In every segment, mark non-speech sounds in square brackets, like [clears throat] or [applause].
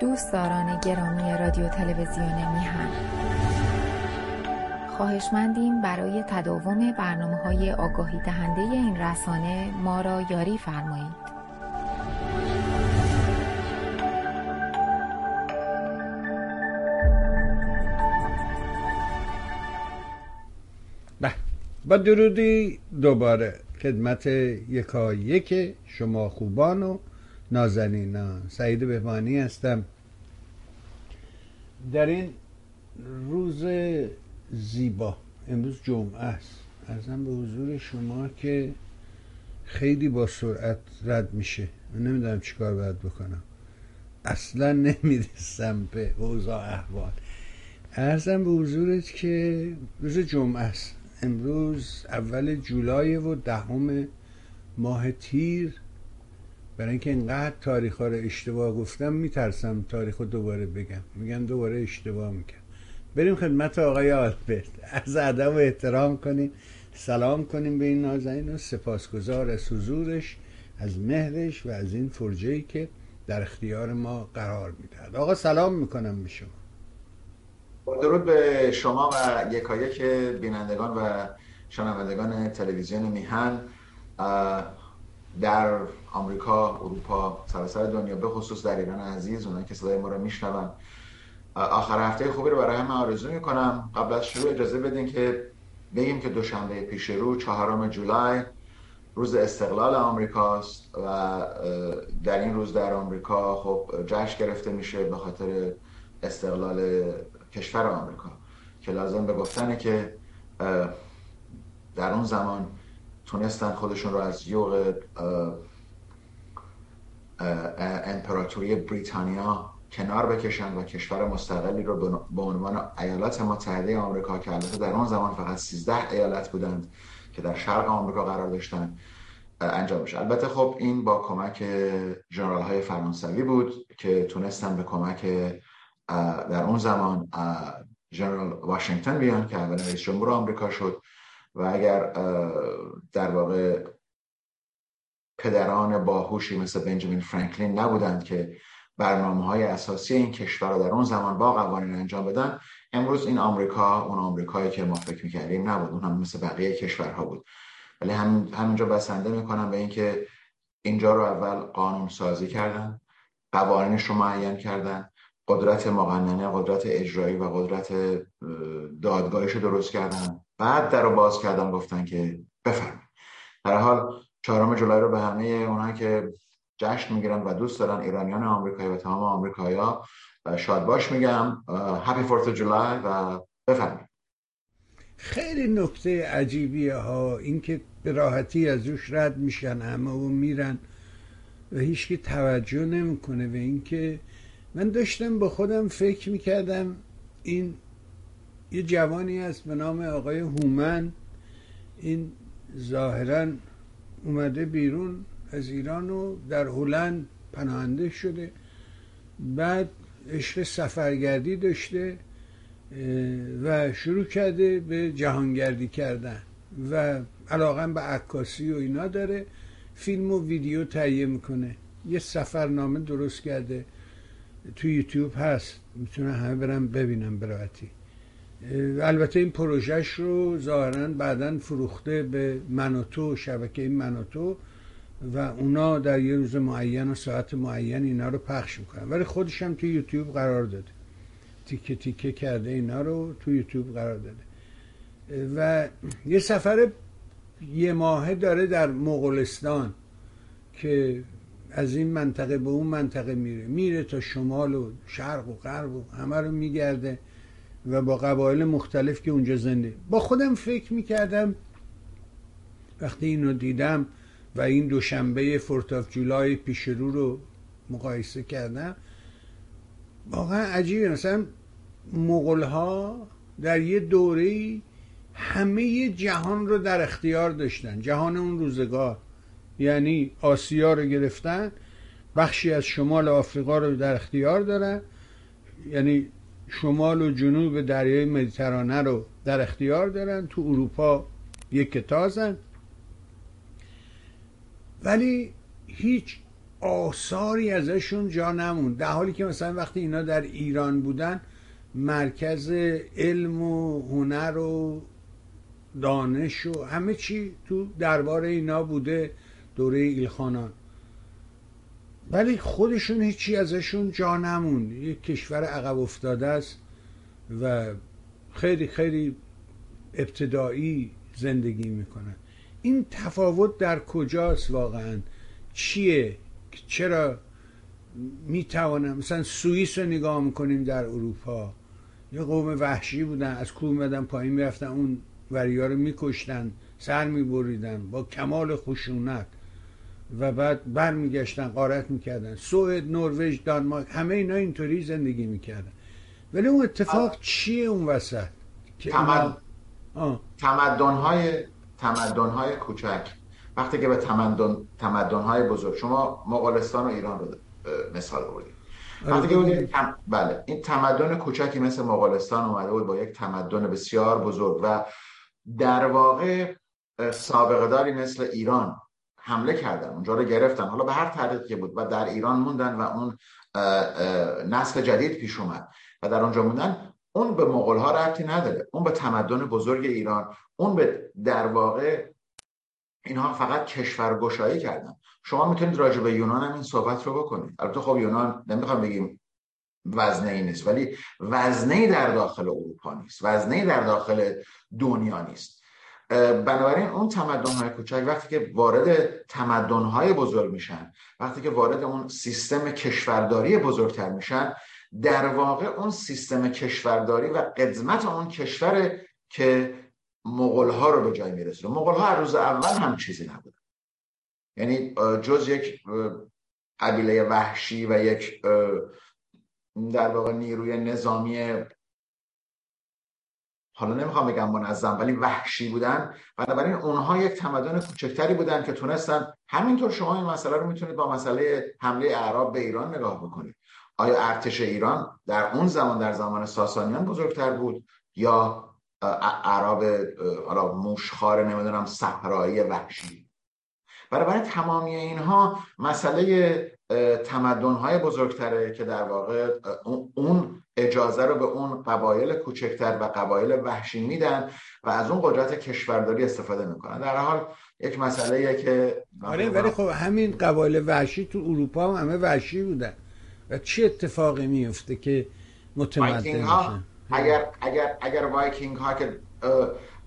دوستداران گرامی رادیو تلویزیون میهن. خواهشمندیم برای تداوم برنامه های آگاهی دهنده این رسانه ما را یاری فرمایید. با درودی دوباره خدمت یکا یک شما خوبان و نازنینان سعید بهبانی هستم. در این روز زیبا امروز جمعه است. ارزم به حضور شما که خیلی با سرعت رد میشه. من نمی‌دونم چیکار باید بکنم. اصلا نمی‌رسم به اوضاع احوال. ارزم به حضورت که روز جمعه است. امروز اول جولای و دهم ماه تیر برای اینکه اینقدر تاریخ ها رو اشتباه گفتم میترسم تاریخ رو دوباره بگم. میگم دوباره اشتباه می‌کنم بریم خدمت آقای آلبرت. از ادب و احترام کنیم. سلام کنیم به این نازنین و سپاسگزار از حضورش از مهرش و از این فرجه که در اختیار ما قرار می‌دهد. آقا سلام می‌کنم به شما. با درود به شما و یکایک بینندگان و شنوندگان تلویزیون میهن. در آمریکا، اروپا، سراسر دنیا به خصوص در ایران عزیز اونایی که صدای ما رو میشنون. آخر هفته خوبی رو برای همه آرزو می‌کنم. قبل از شروع اجازه بدین که بگیم که دوشنبه پیش رو چهارم جولای روز استقلال آمریکاست و در این روز در آمریکا خب جشن گرفته میشه به خاطر استقلال کشور آمریکا. که لازم به گفتنه که در اون زمان تونستن خودشون رو از یوغ امپراتوری بریتانیا کنار بکشن و کشور مستقلی رو به عنوان ایالات متحده آمریکا که البته در اون زمان فقط 13 ایالت بودند که در شرق آمریکا قرار داشتن انجام بشه. البته خب این با کمک جنرال های فرانسوی بود که تونستن به کمک در اون زمان جنرال واشنگتن بیان که اول رئیس جمهور آمریکا شد. و اگر در واقع پدران باهوشی مثل بنجامین فرانکلین نبودند که برنامه های اساسی این کشور رو در اون زمان با قوانین انجام بدن امروز این آمریکا اون آمریکایی که ما فکر می‌کردیم نبود. اون هم مثل بقیه کشورها بود. ولی هم همینجا بسنده می‌کنم به اینکه اینجا رو اول قانون سازی کردن قوانینش رو معین کردن قدرت مقننه قدرت اجرایی و قدرت دادگاهش رو درست کردن. بعد در رو باز کردن گفتن که بفرمایید. در حال چهارم جولای رو به همه اونها که جشن می‌گیرن و دوست دارن ایرانیان آمریکایی و تمام آمریکایی‌ها شاد باش میگم هپی فورت جولای و بفرمایید. خیلی نکته عجیبیه ها. اینکه به راحتی از روش رد میشن همه و میرن و هیچکی توجه نمی‌کنه به اینکه من داشتم با خودم فکر می‌کردم این یه جوانی هست به نام آقای هومن. این ظاهرا اومده بیرون از ایران و در هلند پناهنده شده. بعد عشق سفرگردی داشته و شروع کرده به جهانگردی کردن و علاقا به عکاسی و اینا داره. فیلم و ویدیو تهیه می‌کنه. یه سفرنامه درست کرده. تو یوتیوب هست. می‌تونه همه برم ببینم براحتی البته این پروژهش رو ظاهرا بعدا فروخته به منوتو شبکه منوتو و اونا در یه روز معین و ساعت معین اینا رو پخش می‌کنن. ولی خودش هم تو یوتیوب قرار داده. تیکه تیکه کرده اینا رو تو یوتیوب قرار داده. و یه سفر یه ماهه داره در مغولستان که از این منطقه به اون منطقه میره. میره تا شمال و شرق و غرب و همه رو میگرده. و با قبایل مختلف که اونجا زنده. با خودم فکر می‌کردم وقتی اینو دیدم و این دوشنبه فورت جولای پیش رو رو مقایسه کردم واقعا عجیبه. مثلا مغول ها در یه دوره همه جهان رو در اختیار داشتن. جهان اون روزگار. یعنی آسیا رو گرفتن بخشی از شمال آفریقا رو در اختیار دارن. یعنی شمال و جنوب دریای مدیترانه رو در اختیار دارن. تو اروپا یک تازن. ولی هیچ آثاری ازشون جا نمون در حالی که مثلا وقتی اینا در ایران بودن مرکز علم و هنر و دانش و همه چی تو دربار اینا بوده دوره ایلخانان. ولی خودشون هیچی ازشون جا نمون یک کشور عقب افتاده است و خیلی خیلی ابتدایی زندگی می‌کنن. این تفاوت در کجاست واقعا؟ چیه؟ چرا می‌توانم؟ مثلا سوئیس رو نگاه می‌کنیم در اروپا. یه قوم وحشی بودن از کوه میدن پایین می‌رفتن اون وریا رو میکشتن سر میبریدن با کمال خشونت. و بعد برمیگشتن قارت می‌کردن. سوئد نروژ دانمارک همه اینا اینطوری زندگی می‌کردن. ولی اون اتفاق چیه اون وسط؟ که تمد... تمدن های تمدن های کوچک. وقتی که به تمدن تمدن های بزرگ. شما مغولستان و ایران رو مثال بردید آره، وقتی که بله. این تمدن کوچکی مثل مغولستان اومده بود با یک تمدن بسیار بزرگ و در واقع سابقه داری مثل ایران. حمله کردن اونجا رو گرفتن. حالا به هر طریقی بود و در ایران موندن و اون نسل جدید پیش اومد و در اونجا موندن اون به مغول ها ربطی نداره. اون به تمدن بزرگ ایران اون به در واقع اینها فقط کشور گشایی کردن. شما می‌تونید راجع به یونان هم این صحبت رو بکنید. البته خب یونان نمی‌خوام بگیم وزنه ای نیست ولی وزنه در داخل اروپا نیست. وزنه در داخل دنیا نیست. بنابراین اون تمدن های کوچک وقتی که وارد تمدن های بزرگ میشن وقتی که وارد اون سیستم کشورداری بزرگتر میشن در واقع اون سیستم کشورداری و قدمت اون کشور که مغول ها رو به جای میرسونه. مغول ها روز اول هم چیزی نبودن. یعنی جز یک قبیله وحشی و یک در واقع نیروی نظامی حالا نمی‌خوام بگم منظم ولی وحشی بودن. بنابراین اونها یک تمدن کوچکتری بودن که تونستن همینطور شما این مسئله رو می‌تونید با مسئله حمله اعراب به ایران نگاه بکنید. آیا ارتش ایران در اون زمان در زمان ساسانیان بزرگتر بود یا عرب حالا موشخار نمی‌دونم صحرایی وحشی؟ برای تمامی اینها مسئله تمدن بزرگتره که در واقع اون اجازه رو به اون قبایل کوچکتر و قبایل وحشی میدن و از اون قدرت کشورداری استفاده می‌کنن. در حال یک مسئله که آره ولی خب همین قبایل وحشی تو اروپا هم همه وحشی بودن. و چه اتفاقی میفته که متمدن میشن؟ اگر اگر اگر وایکینگ ها که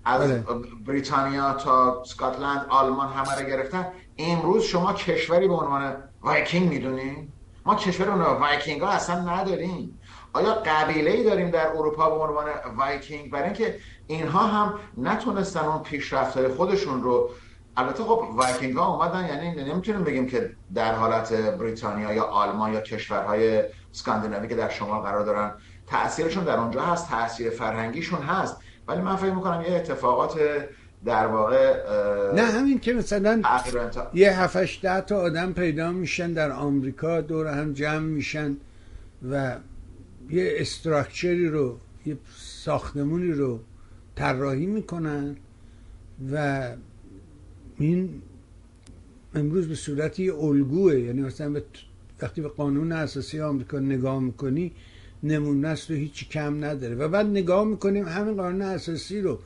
از بله. بریتانیا تا سکاتلند آلمان همه رو گرفتن امروز شما کشوری به عنوان وایکینگ می‌دونین ما کشور اون وایکینگ ها اصلا نداریم. آیا قبیله ای داریم در اروپا به عنوان وایکینگ؟ برای اینکه اینها هم نتونستن اون پیشرفت های خودشون رو البته خب وایکینگ ها اومدن یعنی نمی‌تونیم بگیم که در حالت بریتانیا یا آلمان یا کشورهای اسکاندیناوی که در شمال قرار دارن تاثیرشون در اونجا هست تاثیر فرهنگیشون هست. ولی من فکر می‌کنم یه اتفاقات در واقع نه همین که مثلا یه هفتش ده تا آدم پیدا میشن در آمریکا دور هم جمع میشن و یه structure ی رو یه ساختمونی رو طراحی می‌کنن و این امروز به صورت یه الگوه یعنی مثلا وقتی به قانون اساسی آمریکا نگاه می‌کنی نمونه است و هیچی کم نداره. و بعد نگاه می‌کنیم همین قانون اساسی رو.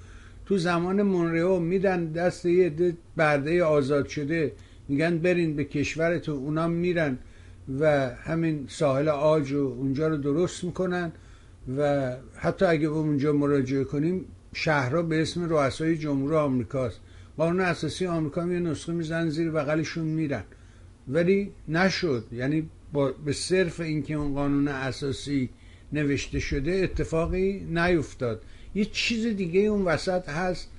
تو زمان مونرئو میدن دست یه برده آزاد شده. میگن برین به کشورتون اونا میرن و همین ساحل آج و اونجا رو درست می‌کنن و حتی اگه اونجا مراجعه کنیم شهرها به اسم رؤسای جمهور آمریکاست. قانون اساسی آمریکا یه نسخه میزن زیر بغلشون میرن. ولی نشد. یعنی با به صرف اینکه اون قانون اساسی نوشته شده اتفاقی نیفتاد. یه چیز دیگه اون وسط هست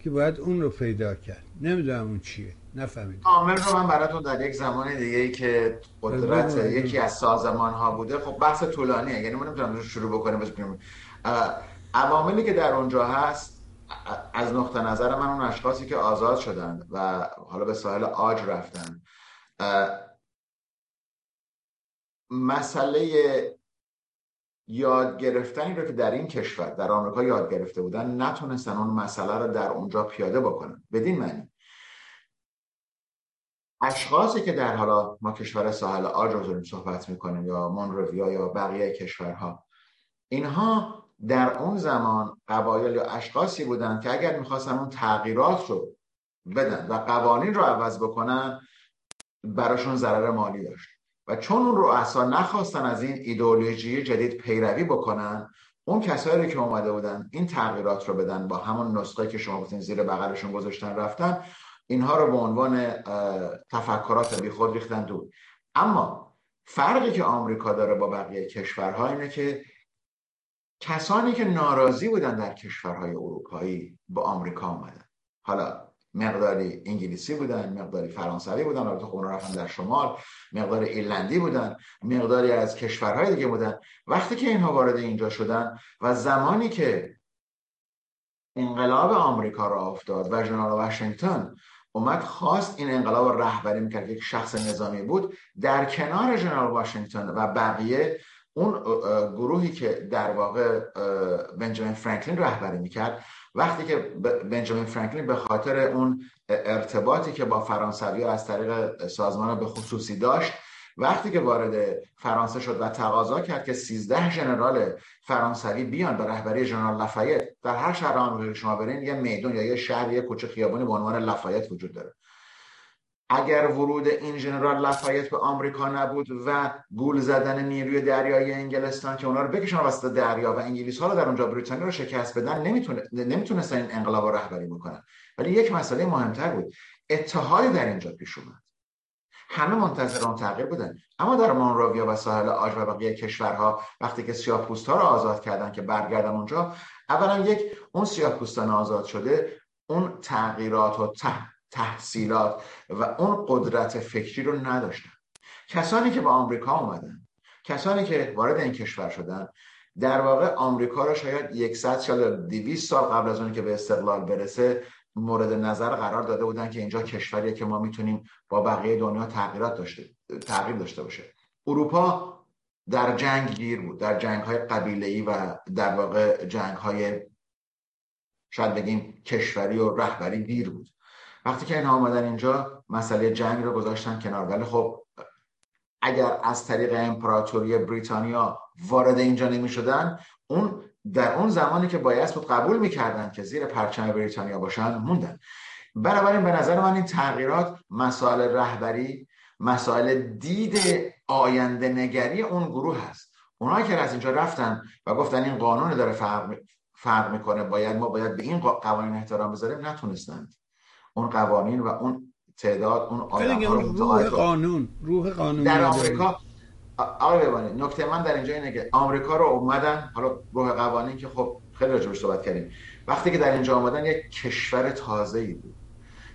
که باید اون رو پیدا کرد. نمی‌دونم اون چیه. نفهمیدم. عامل رو من براتون در یک زمان دیگه ای که قدرت یکی از سازمان ها بوده. خب بحث طولانیه. یعنی ما نمی‌تونم شروع بکنیم. عواملی که در اونجا هست از نقطه نظر من اون اشخاصی که آزاد شدن و حالا به ساحل آج رفتن. مسئله یاد گرفتنی رو که در این کشور در آمریکا یاد گرفته بودن نتونستن اون مسئله رو در اونجا پیاده بکنن. بدین معنی. اشخاصی که در حالا ما کشور ساحل آج رو صحبت می‌کنیم یا مونرویا یا بقیه کشورها اینها در اون زمان قبایل یا اشخاصی بودن که اگر می‌خواستن اون تغییرات رو بدن و قوانین رو عوض بکنن براشون ضرر مالی داشت. و چون اون رؤسا نخواستن از این ایدئولوژی جدید پیروی بکنن اون کسایی که اومده بودن این تغییرات رو بدن با همون نسخه که شما گفتین زیر بغلشون گذاشتن رفتن اینها رو به عنوان تفکرات بی خود ریختن دور اما فرقی که آمریکا داره با بقیه کشورها اینه که کسانی که ناراضی بودن در کشورهای اروپایی با آمریکا آمدن حالا مقداری انگلیسی بودن مقداری فرانسوی بودن البته خب رفتن در شمال مقدار ایرلندی بودن مقداری از کشورهای دیگه بودن. وقتی که اینها وارد اینجا شدن و زمانی که انقلاب آمریکا را افتاد و جنرال واشنگتن اومد خواست این انقلاب رهبری می‌کرد یک شخص نظامی بود در کنار جنرال واشنگتن و بقیه اون گروهی که در واقع بنجامین فرانکلین رهبری می‌کرد وقتی که بنجامین فرانکلین به خاطر اون ارتباطی که با فرانسوی از طریق سازمان به خصوصی داشت وقتی که وارد فرانسه شد و تقاضا کرد که 13 ژنرال فرانسوی بیان به رهبری ژنرال لافایت در هر شهر آمریکا شما برین یه میدون یا یه شهر یه کوچه خیابانی به عنوان لافایت وجود داره. اگر ورود این ژنرال لافایت به آمریکا نبود و گول زدن نیروی دریایی انگلستان که اونا رو بکشن وسط دریا و انگلیس ها رو در اونجا بریتانیا رو شکست بدن نمی‌تونه نمی‌تونستن این انقلاب رو رهبری بکنن. ولی یک مسئله مهمتر بود. اتحادی در اینجا پیش اومد. همه منتظر اون تغییر بودن. اما در مونروویا و ساحل آج و بقیه کشورها وقتی که سیاه ها رو آزاد کردن که برگردن اونجا اولا یک اون سیاه پوستان آزاد شده اون تغییرات و تحصیلات و اون قدرت فکری رو نداشتن. کسانی که به آمریکا اومدن کسانی که وارد این کشور شدن در واقع آمریکا رو شاید 100 سال 200 سال قبل از اون که به استقلال برسه مورد نظر قرار داده بودن که اینجا کشوریه که ما می‌تونیم با بقیه دنیا تغییرات داشته تغییر داشته باشه. اروپا در جنگ گیر بود در جنگ های قبیله ای و در واقع جنگ های شاید بگیم کشوری و رهبری گیر بود. وقتی که اینها آمدن اینجا مسئله جنگ رو گذاشتن کنار. ولی خب اگر از طریق امپراتوری بریتانیا وارد اینجا نمی شدن اون در اون زمانی که باید بود قبول می‌کردن که زیر پرچم بریتانیا باشن موندن. بنابراین به نظر من این تغییرات مسائل رهبری مسائل دید آینده نگری اون گروه هست. اونایی که از اینجا رفتن و گفتن این قانون داره فرق, فرق می‌کنه باید ما باید به این قوانین احترام بذاریم نتونستند. اون قوانین و اون تعداد اون آدم روح قانون روح قانون در آمریکا آقای ببانید نکته من در اینجا اینه که آمریکا رو اومدن حالا روح قوانین که خب خیلی راجبش صحبت کردیم. وقتی که در اینجا آمدن یک کشور تازه ای بود.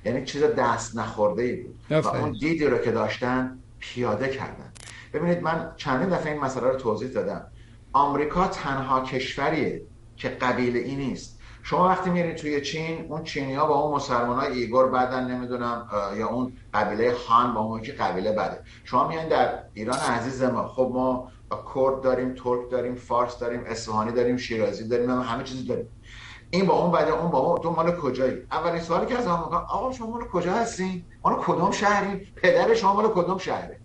یعنی چیز دست نخورده ای بود. و اون دیدی رو که داشتن پیاده کردن. ببینید من چندین دفعه این مسئله رو توضیح دادم. آمریکا تنها کشوریه که قبیله ای نیست. شما وقتی میرین توی چین اون چینی ها با اون مسلمان های ایغور بدن نمی‌دونم یا اون قبیله خان با اون که قبیله بده. شما میان در ایران عزیز ما. خب ما کرد داریم ترک داریم فارس داریم اصفهانی داریم شیرازی داریم همه چیزی داریم. این با اون بده اون با اون تو مال کجایی؟ اولین سوالی که از آقا آقا شما مال کجا هستین؟ مال کدوم شهری؟ پدر شما مال کدوم شهره؟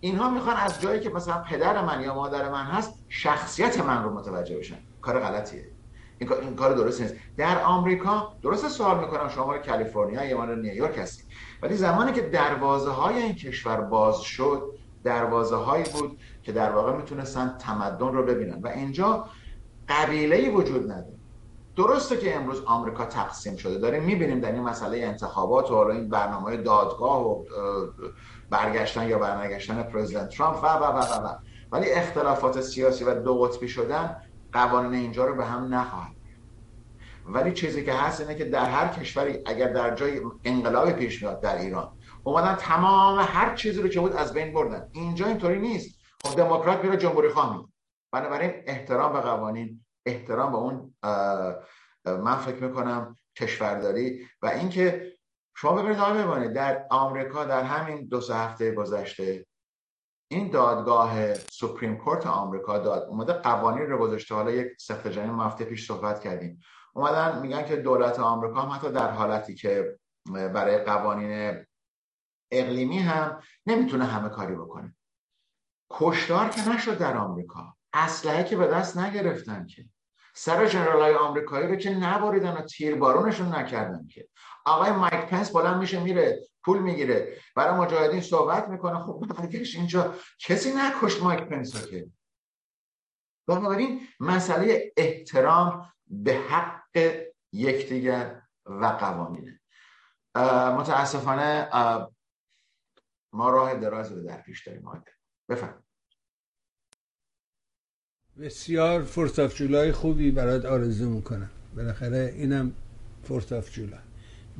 اینها می‌خوان از جایی که مثلا پدر من یا مادر من هست شخصیت من رو متوجه بشن. کار غلطیه. این, این کار درست نیست. در آمریکا درست سوال می‌کنم شما مال کالیفرنیا یا مال نیویورک هستید ولی زمانی که دروازه های این کشور باز شد دروازه هایی بود که در واقع می‌تونستن تمدن رو ببینن. و اینجا قبیله وجود نداره. درسته که امروز آمریکا تقسیم شده. داریم می‌بینیم در این مسئله انتخابات و حالا این برنامه دادگاه و برگشتن یا برنگشتن پرزیدنت ترامپ و و و و. ولی اختلافات سیاسی و دو قطبی شدن قوانین اینجا رو به هم نخواهد ولی چیزی که هست اینه که در هر کشوری اگر در جای انقلاب پیش میاد در ایران اومدن تمام هر چیزی رو که بود از بین بردن. اینجا اینطوری نیست. خب دموکرات میره جمهوری خواه بنابراین احترام به قوانین احترام به اون من فکر می‌کنم کشورداری و اینکه شما ببینید آقای در آمریکا در همین دو سه هفته گذشته این دادگاه سپریم کورت آمریکا داد اومده قوانین رو گذاشته. حالا یک سخت جنین هفته پیش صحبت کردیم. اومدن میگن که دولت آمریکا هم حتی در حالتی که برای قوانین اقلیمی هم نمی‌تونه همه کاری بکنه. کشتار که نشد در آمریکا. اسلحه که به دست نگرفتن که. سر جنرال های آمریکایی رو که نبریدن و تیربارونشون نکردن که. آقای مایک پنس بلند میشه میره پول می‌گیره. برای مجاهدین صحبت می‌کنه. خب برگشت اینجا کسی نکشت مایک پنس که. بنابراین مسئله احترام به حق یکدیگر و قوانینه. متاسفانه ما راه درازی رو در پیش داریم بفهم بسیار فورت جولای خوبی برات آرزو می‌کنم. بالاخره اینم فورت جولای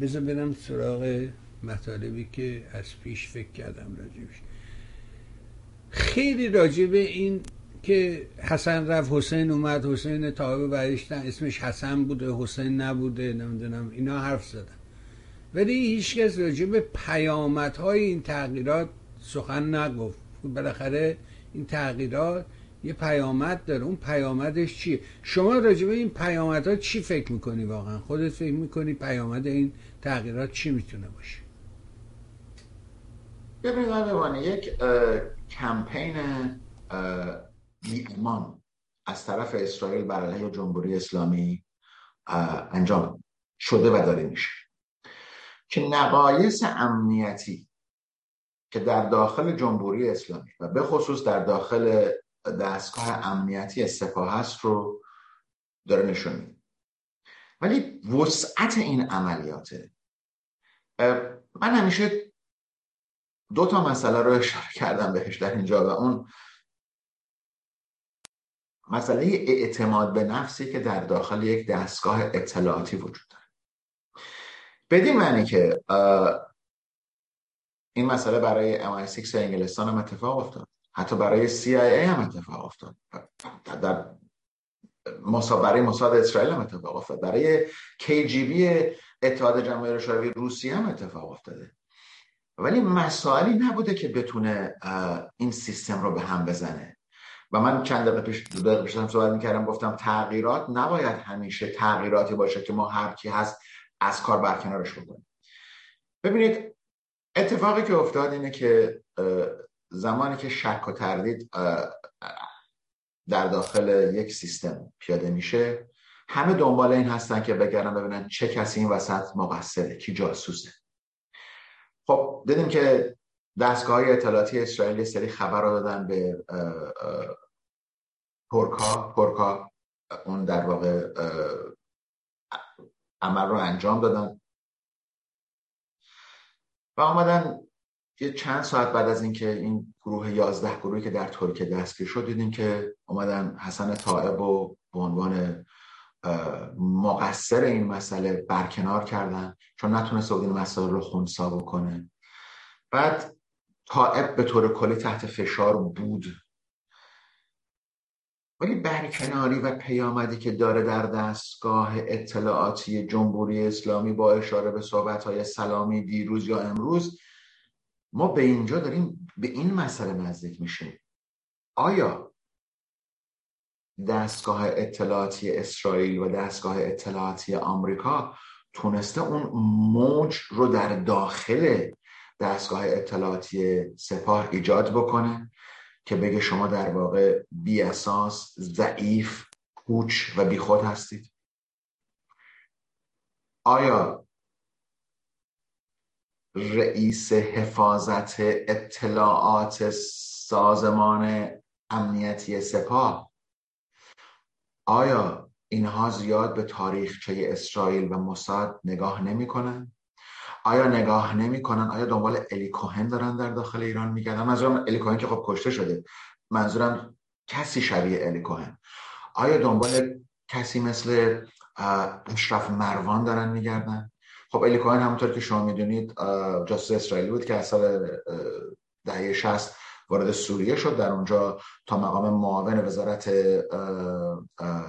بذار برم سراغ مطالبی که از پیش فکر کردم راجبش. خیلی راجب این که حسن رفت حسین اومد حسین تابه برشتن اسمش حسن بوده حسین نبوده نمی‌دونم اینا حرف زدن. ولی هیچکس راجع به پیامدهای این تغییرات سخن نگفت. بالاخره این تغییرات یه پیامد داره. اون پیامدش چیه؟ شما راجع به این پیامدها چی فکر می‌کنی واقعا؟ خودت فکر می‌کنی پیامد این تغییرات چی می‌تونه باشه؟ ببینید یک کمپین ایمان از طرف اسرائیل بر علیه جمهوری اسلامی انجام شده و داره میشه. که نقایص امنیتی که در داخل جمهوری اسلامی و به خصوص در داخل دستگاه امنیتی سپاه هست رو داره نشون میده. ولی وسعت این عملیاته. من همیشه دو تا مسئله رو اشاره کردم بهش در اینجا و اون مسئله اعتماد به نفسی که در داخل یک دستگاه اطلاعاتی وجود داره. بدین معنی که این مسئله برای MI6 انگلستان هم اتفاق افتاد. حتی برای CIA هم اتفاق افتاد. در برای موساد اسرائیل هم اتفاق افتاد. برای KGB اتحاد جماهیر شوروی روسیه هم اتفاق افتاده. ولی مسائلی نبوده که بتونه این سیستم رو به هم بزنه. و من چند دقیقه پیش دو دقیقه پیش هم صحبت می‌کردم گفتم تغییرات نباید همیشه تغییراتی باشه که ما هر کی هست از کار برکنارش بکنیم. ببینید اتفاقی که افتاد اینه که زمانی که شک و تردید در داخل یک سیستم پیاده میشه همه دنبال این هستن که بگردن ببینن چه کسی این وسط مقصره کی جاسوسه. خب دیدیم که دستگاه اطلاعاتی اسرائیل سری خبر رو دادن به پورکا. پورکا اون در واقع عمل رو انجام دادن. و آمدن یه چند ساعت بعد از اینکه این گروه یازده گروهی که در ترکیه دستگیر شد دیدیم که اومدن حسن طائب و به عنوان مقصر این مسئله برکنار کردن چون نتونست این مسئله رو خونسا بکنه. بعد طائب به طور کلی تحت فشار بود. ولی برکناری و پیامدی که داره در دستگاه اطلاعاتی جمهوری اسلامی با اشاره به صحبت سلامی دیروز یا امروز ما به اینجا داریم به این مسئله نزدیک میشیم. آیا دستگاه اطلاعاتی اسرائیل و دستگاه اطلاعاتی آمریکا تونسته اون موج رو در داخل دستگاه اطلاعاتی سپاه ایجاد بکنه که بگه شما در واقع بی اساس ضعیف پوچ و بیخود هستید. آیا رئیس حفاظت اطلاعات سازمان امنیتی سپاه آیا اینها زیاد به تاریخچه اسرائیل و موساد نگاه نمی‌کنن؟ آیا نگاه نمی‌کنن؟ آیا دنبال الی کوهن دارن در داخل ایران میگردن؟ منظورم الی کوهن که خب کشته شده. منظورم کسی شبیه الی کوهن. آیا دنبال کسی مثل اشرف مروان دارن میگردن؟ خب الی کوهن همونطور که شما می‌دونید جاسوس اسرائیلی بود که از سال دهه 60 وارد سوریه شد. در اونجا تا مقام معاون وزارت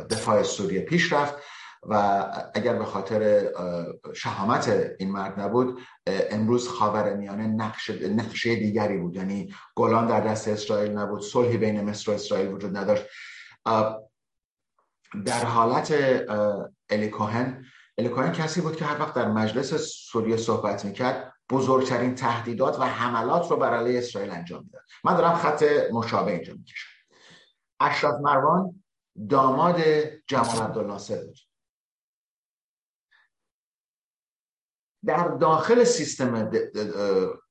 دفاع سوریه پیش رفت و اگر به خاطر شهامت این مرد نبود امروز خاور میانه نقش نقشه دیگری بود. یعنی گلان در دست اسرائیل نبود صلحی بین مصر و اسرائیل وجود نداشت. در حالت الی کوهن الی کوهن کسی بود که هر وقت در مجلس سوریه صحبت می‌کرد بزرگترین تهدیدات و حملات رو بر علیه اسرائیل انجام میدن من دارم خط مشابه اینجا می‌کشم. اشرف مروان داماد جمال عبدالناصر بود. در داخل سیستم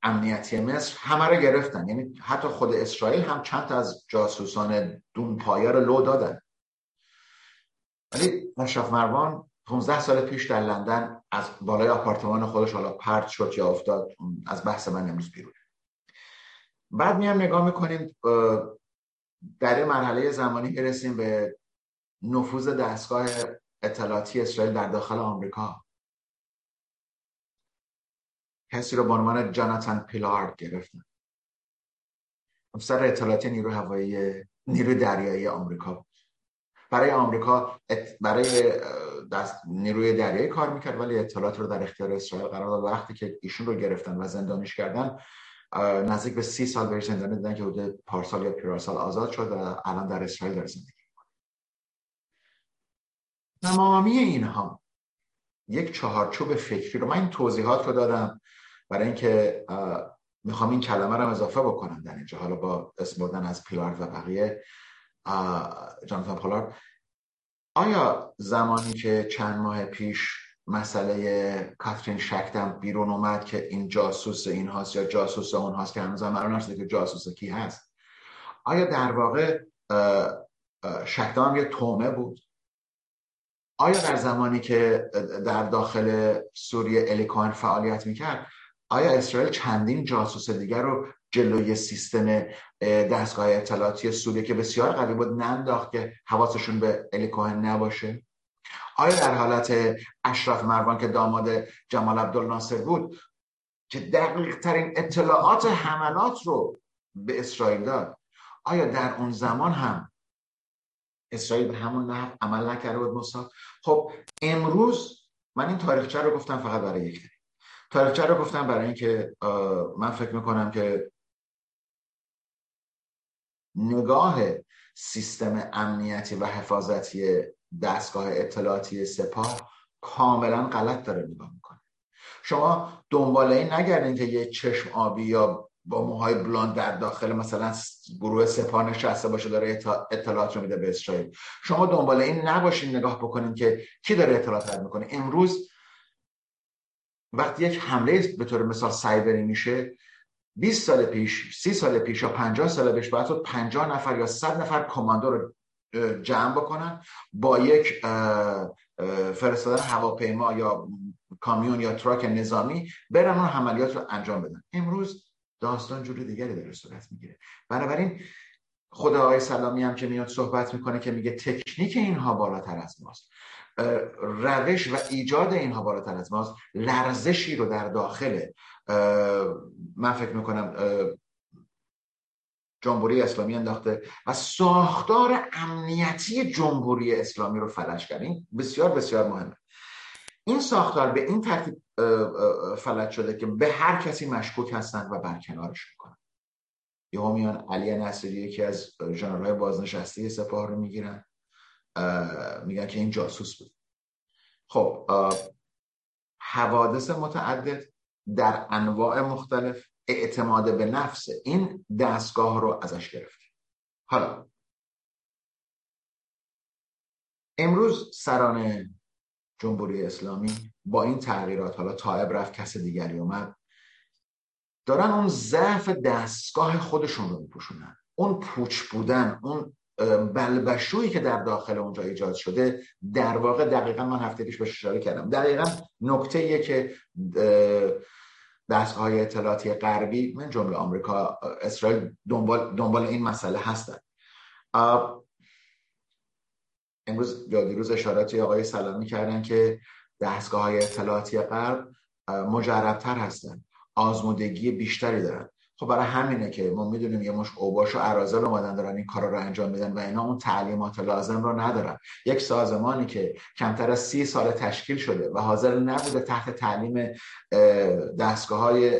امنیتی مصر همه رو گرفتن. یعنی حتی خود اسرائیل هم چند از جاسوسان دون پایه رو لو دادن. ولی اشرف مروان 15 سال پیش در لندن از بالای آپارتمان خودش حالا پرت شد یا افتاد از بحث من امروز بیرون. بعد میام نگاه می‌کنیم در مرحله زمانی برسیم به نفوذ دستگاه اطلاعاتی اسرائیل در داخل آمریکا. کسی رو به عنوان جاناتان پیلارد گرفتن. افسر اطلاعاتی نیرو هوایی نیرو دریایی آمریکا برای آمریکا برای دست نیروی دریایی کار می‌کرد ولی اطلاعات رو در اختیار اسرائیل قرار داد. وقتی که ایشون رو گرفتن و زندانیش کردن نزدیک به سی سال بهش زندانی دیدن که حدود پارسال یا پیراسال آزاد شد و الان در اسرائیل داره زندگی تمامی اینها یک چهارچوب فکری رو من این توضیحات رو دادم برای اینکه می‌خوام این کلمه رو اضافه بکنم در اینجا. حالا با اسم بردن از پیلارد و بقیه جانتان پولارد. آیا زمانی که چند ماه پیش مسئله کاترین شکتم بیرون اومد که این جاسوس این هاست یا جاسوس اون هاست که هنوز هم نشده که جاسوس کی هست؟ آیا در واقع شکتم یه تومه بود؟ آیا در زمانی که در داخل سوریه الیکوان فعالیت می‌کرد آیا اسرائیل چندین جاسوس دیگر رو جلوی سیستم دستگاه اطلاعاتی سوریه که بسیار قوی بود ننداخت که حواسشون به الی نباشه. آیا در حالت اشرف مروان که داماد جمال عبدالناصر بود که دقیق ترین اطلاعات حملات رو به اسرائیل داد آیا در اون زمان هم اسرائیل به همون نحو عمل نکرده بود مصاب خب امروز من این تاریخچه رو گفتم فقط برای یک دلیل تاریخچه رو گفتم برای اینکه من فکر می‌کنم که نگاه سیستم امنیتی و حفاظتی دستگاه اطلاعاتی سپاه کاملا غلط داره نگاه می‌کنه. شما دنبال این نگردین که یه چشم آبی یا با موهای بلاند در داخل مثلا گروه سپاه نشسته باشه داره اطلاعات رو میده به اسرائیل. شما دنبال این نباشین نگاه بکنین که کی داره اطلاعات رد می‌کنه. امروز وقتی یک حمله به طور مثال سایبری میشه 20 سال پیش 30 سال پیش یا 50 سال پیش باید 50 نفر یا 100 نفر کماندو رو جمع بکنن با یک فرستادن هواپیما یا کامیون یا truck نظامی برن اون عملیات رو انجام بدن. امروز داستان جور دیگری داره صورت می‌گیره. بنابراین خود آقای سلامی هم که میاد صحبت می‌کنه که میگه تکنیک اینها بالاتر از ماست. روش و ایجاد اینها بالاتر از ماست. لرزشی رو در داخل من فکر می‌کنم جمهوری اسلامی انداخته و ساختار امنیتی جمهوری اسلامی رو فلج کرد. بسیار بسیار مهمه. این ساختار به این ترتیب فلج شده که به هر کسی مشکوک هستند و برکنارش می‌کنن. یه میان علی نصری یکی از ژنرالهای بازنشسته سپاه رو می‌گیرن. میگن که این جاسوس بود. خب حوادث متعدد. در انواع مختلف اعتماد به نفس این دستگاه رو ازش گرفتیم. حالا امروز سران جمهوری اسلامی با این تغییرات حالا طائب رفت کس دیگری اومد دارن اون ضعف دستگاه خودشون رو میپوشونن. اون پوچ بودن اون بلبشویی که در داخل اونجا ایجاد شده در واقع دقیقا من هفته پیش بهش اشاره کردم. دقیقا نکته که دستگاه های اطلاعاتی غربی من جمله آمریکا اسرائیل دنبال, دنبال این مسئله هستن. امروز یا دیروز اشاراتی آقای سلامی کردن که دستگاه های اطلاعاتی غرب مجربتر هستن. آزمودگی بیشتری دارن. خب برای همینه که ما می‌دونیم یه مش اوباش و عرازل اومدن دارن این کارا رو انجام میدن و اینا اون تعلیمات لازم رو ندارن. یک سازمانی که کمتر از سی سال تشکیل شده و حاضر نبوده تحت تعلیم دستگاه های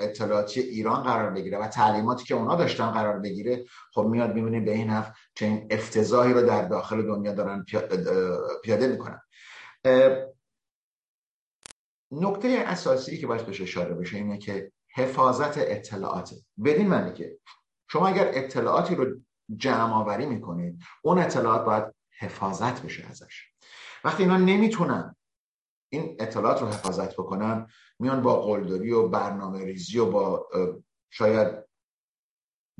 اطلاعاتی ایران قرار بگیره و تعلیماتی که اونا داشتن قرار بگیره خب میاد می‌بینیم به این چه افتضاحی رو در داخل دنیا دارن پیاده می‌کنن. نکته اساسی که باید بهش اشاره بشه اینه که حفاظت اطلاعات بدین معنی که شما اگر اطلاعاتی رو جمع آوری می‌کنید اون اطلاعات باید حفاظت بشه ازش. وقتی اینا نمی‌تونن این اطلاعات رو حفاظت بکنن میان با قلدری و برنامه ریزی و با شاید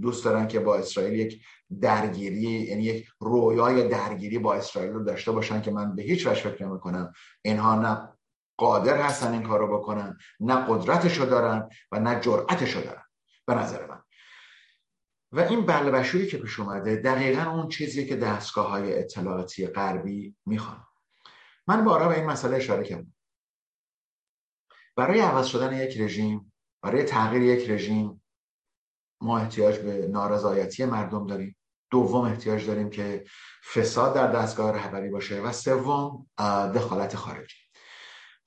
دوست دارن که با اسرائیل یک درگیری یعنی یک رویای درگیری با اسرائیل رو داشته باشن که من به هیچ وجه فکر نمی کنم اینها نه قادر هستن این کار رو بکنن. نه قدرتشو دارن و نه جرأتشو دارن. به نظر من. و این بلبشویی که پیش اومده دقیقا اون چیزیه که دستگاه های اطلاعاتی غربی می‌خوان. من بارا به این مسئله اشاره کردم. برای عوض شدن یک رژیم برای تغییر یک رژیم ما احتیاج به نارضایتی مردم داریم. دوم احتیاج داریم که فساد در دستگاه رهبری باشه و سوم دخالت خارجی.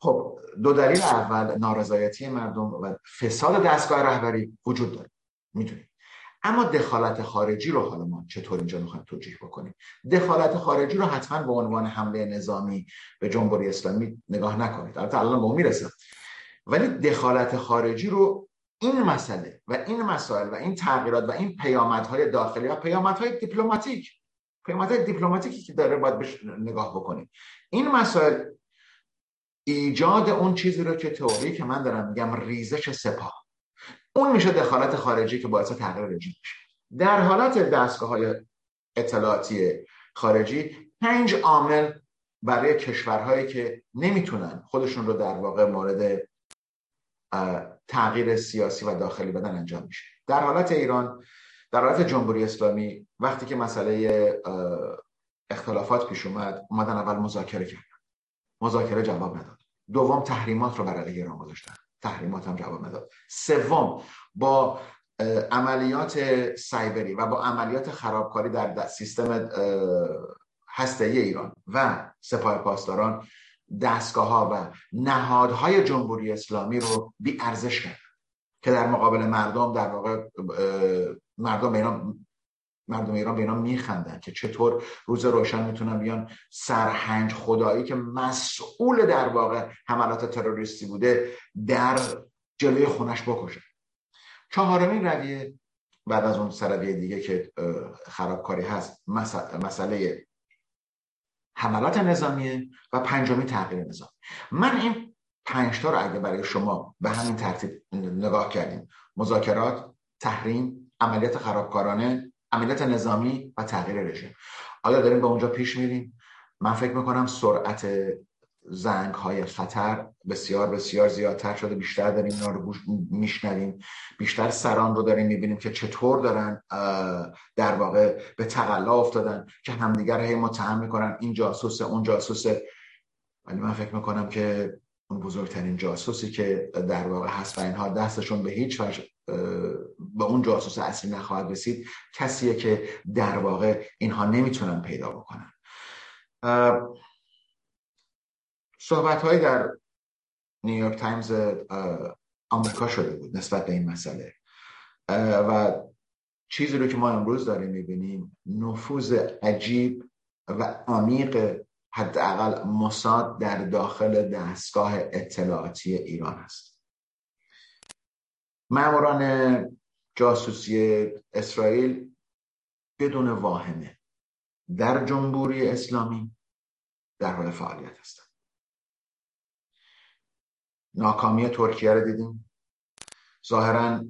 خب دو دلیل اول نارضایتی مردم و فساد دستگاه رهبری وجود داره. می‌دونیم اما دخالت خارجی رو حالا ما چطور اینجا می‌خوایم توجیه بکنیم؟ دخالت خارجی رو حتما به عنوان حمله نظامی به جمهوری اسلامی نگاه نکنید. البته الان به اون می‌رسه ولی دخالت خارجی رو این مسئله و این مسائل و این تغییرات و این پیامدهای داخلی و پیامدهای دیپلماتیک پیامدهای دیپلماتیکی که داره باید بهش نگاه بکنیم. این مسائل ایجاد اون چیزی رو که تئوری که من دارم میگم ریزش سپاه. اون میشه دخالت خارجی که باعث تغییر رژیم میشه. در حالت دستگاه های اطلاعاتی خارجی پنج عامل برای کشورهایی که نمی‌تونن خودشون رو در واقع مورد تغییر سیاسی و داخلی بدن انجام میشه. در حالت ایران در حالت جمهوری اسلامی وقتی که مسئله اختلافات پیش اومد اومدن اول مذاکره کردن مذاکره جواب نداد. دوم تحریمات رو بر علیه ایران گذاشتن. تحریمات هم جواب نداد. سوم با عملیات سایبری و با عملیات خرابکاری در سیستم هسته ایران و سپاه پاسداران دستگاه ها و نهادهای جمهوری اسلامی رو بی ارزش کرد که در مقابل مردم در واقع مردم اینا مردم ایران به اینا میخندن که چطور روز روشن می‌تونن بیان سرهنگ خدایی که مسئول در واقع حملات تروریستی بوده در جلوی خونش بکشن چهارمین رویه بعد از اون سرویه دیگه که خرابکاری هست مسئله حملات نظامیه و پنجمی تغییر نظام من این پنجتا رو اگه برای شما به همین ترتیب نگاه کردیم مذاکرات تحریم عملیات خرابکارانه عملیات نظامی و تغییر رژیم. آیا داریم به اونجا پیش میریم؟ من فکر می‌کنم سرعت زنگ های خطر بسیار بسیار زیادتر شده. بیشتر داریم اینا رو میشنویم. بیشتر سران رو داریم می‌بینیم که چطور دارن در واقع به تقلا افتادن که همدیگر هی متهم می‌کنن. این جاسوس اون جاسوسه ولی من فکر می‌کنم که اون بزرگترین جاسوسی که در واقع هست و اینها دستشون به هیچ وجه به اون جاسوس اصلی نخواهد رسید کسیه که در واقع اینها نمی‌تونن پیدا بکنن. صحبت های در نیویورک تایمز آمریکا شده بود نسبت به این مسئله. و چیزی رو که ما امروز داریم می‌بینیم نفوذ عجیب و عمیق حداقل موساد در داخل دستگاه اطلاعاتی ایران است ماموران جاسوسی اسرائیل بدون واهمه. در جمهوری اسلامی در حال فعالیت هستند. ناکامی ترکیه رو دیدیم. ظاهرا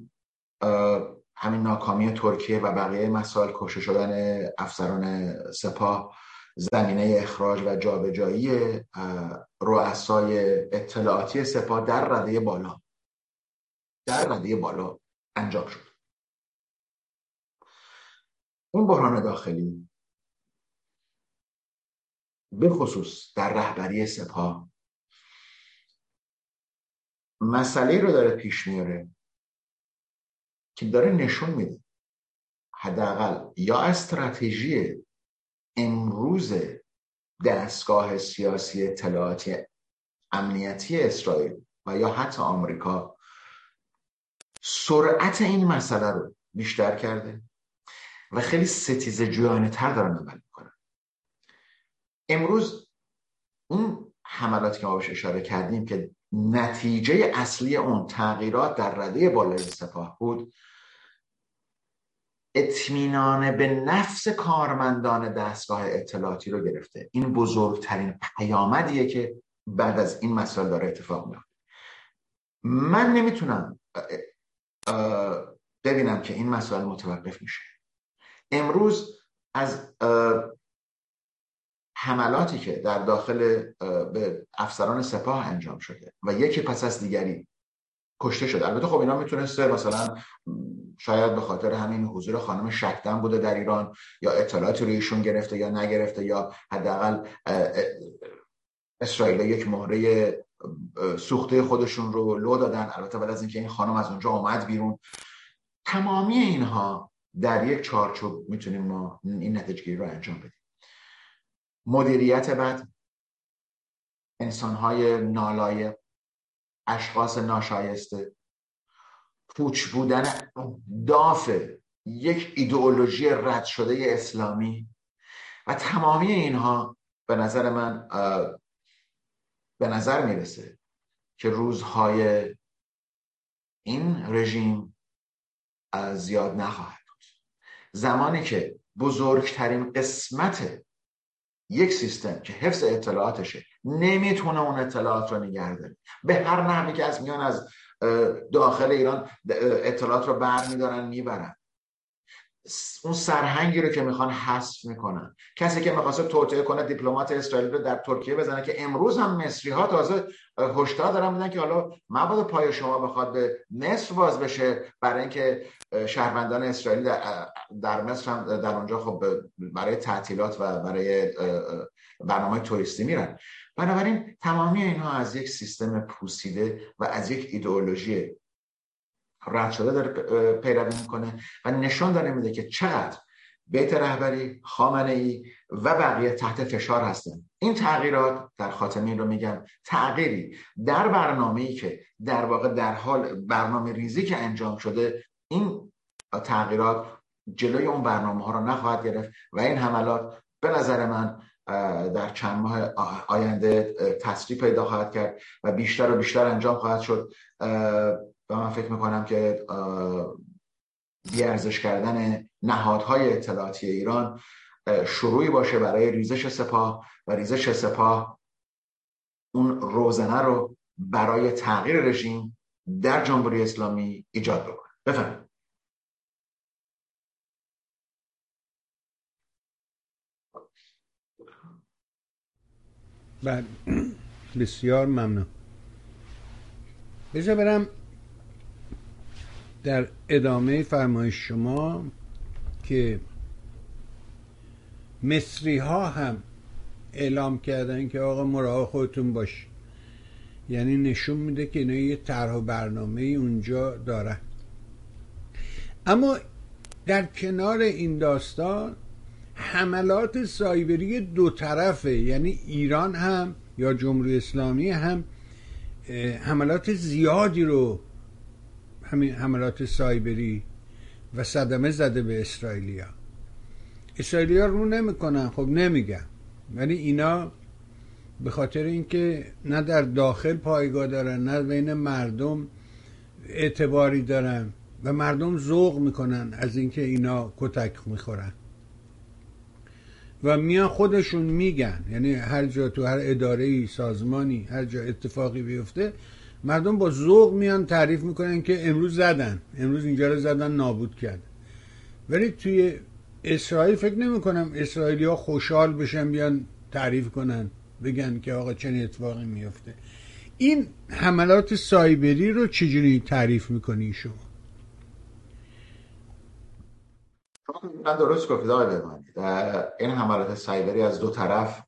همین ناکامی ترکیه و بقیه مسائل کشته شدن افسران سپاه زمینه اخراج و جابجایی رؤسای اطلاعاتی سپاه در رده بالا. در رده بالا انجام شد. اون بحران داخلی به خصوص در رهبری سپاه مسئله رو داره پیش میاره که داره نشون میده حداقل یا استراتژی امروز دستگاه سیاسی اطلاعاتی امنیتی اسرائیل و یا حتی آمریکا سرعت این مسئله رو بیشتر کرده و خیلی ستیز جویانه تر دارن عمل می‌کنن. امروز اون حملاتی که ما بهش اشاره کردیم که نتیجه اصلی اون تغییرات در رده بالای سپاه بود اطمینان به نفس کارمندان دستگاه اطلاعاتی رو گرفته. این بزرگترین پیامدیه که بعد از این مسائل داره اتفاق میفته من نمی‌تونم ببینم که این مسائل متوقف میشه. امروز از حملاتی که در داخل به افسران سپاه انجام شده و یکی پس از دیگری کشته شده. البته خب اینا می‌تونسته مثلا شاید به خاطر همین حضور خانم شکدن بوده در ایران یا اطلاعاتی روی ایشون گرفته یا نگرفته یا حداقل اسرائیل یک مهره سوخته خودشون رو لو دادن. البته بعد از اینکه این خانم از اونجا آمد بیرون. تمامی اینها در یک چارچوب می‌تونیم ما این نتیجه رو انجام بدیم. مدیریت بد انسانهای نالایق اشخاص ناشایسته پوچ بودن داف یک ایدئولوژی رد شده اسلامی و تمامی اینها به نظر من به نظر می‌رسه که روزهای این رژیم زیاد نخواهد بود. زمانی که بزرگترین قسمت یک سیستم که حفظ اطلاعاتشه نمی‌تونه اون اطلاعات رو نگه داره. به هر نحوی که از میان از داخل ایران اطلاعات رو بر میدارن می‌برن. اون سرهنگی رو که می‌خوان حذف می‌کنن. کسی که می‌خواسته توطئه کنه دیپلمات اسرائیل رو در ترکیه بزنه که امروز هم مصری ها تازه هشدار دارن میدن که حالا مبادا پای شما بخواد به مصر باز بشه برای اینکه شهروندان اسرائیلی در, در مصر هم در اونجا خب برای تعطیلات و برای برنامه توریستی میرن. بنابراین تمامی اینها از یک سیستم پوسیده و از یک ایدئولوژی رد شده داره پیروی می‌کنه و نشان داره میده که چقدر بیت رهبری خامنه ای و بقیه تحت فشار هستن. این تغییرات در خاتمه این رو میگم تغییری در برنامه ای که در واقع در حال برنامه ریزی که انجام شده این تغییرات جلوی اون برنامه ها رو نخواهد گرفت و این حملات به نظر من در چند ماه آینده تصریح پیدا خواهد کرد و بیشتر و بیشتر انجام خواهد شد. و من فکر می‌کنم که بیارزش کردن نهادهای اطلاعاتی ایران شروعی باشه برای ریزش سپاه و ریزش سپاه اون روزنه رو برای تغییر رژیم در جمهوری اسلامی ایجاد بکنه. بفرمایید. بله. [clears throat] بسیار ممنون. بذار برم در ادامه فرمایش شما که مصری ها هم اعلام کردن که آقا مراقب خودتون باش یعنی نشون میده که اینا یه طرح و برنامه اونجا دارن. اما در کنار این داستان حملات سایبری دو طرفه. یعنی ایران هم یا جمهوری اسلامی هم حملات زیادی رو همین حملات سایبری و صدمه زده به اسرائیلیا. اسرائیلیا رو نمی‌کنن خب نمیگن. ولی اینا به خاطر اینکه نه در داخل پایگاه دارن نه بین مردم اعتباری دارن و مردم ذوق می‌کنن از اینکه اینا کتک می‌خورن. و میان خودشون میگن یعنی هر جا تو هر اداره سازمانی هر جا اتفاقی بیفته مردم با ذوق میان تعریف می‌کنن که امروز زدن. امروز اینجا رو زدن نابود کرد. ولی توی اسرائیل فکر نمی‌کنم اسرائیلی ها خوشحال بشن بیان تعریف کنن بگن که آقا چه اتفاقی میفته این حملات سایبری رو چجوری تعریف می‌کنی شما؟ من درست گفتید آقای این حملات سایبری از دو طرف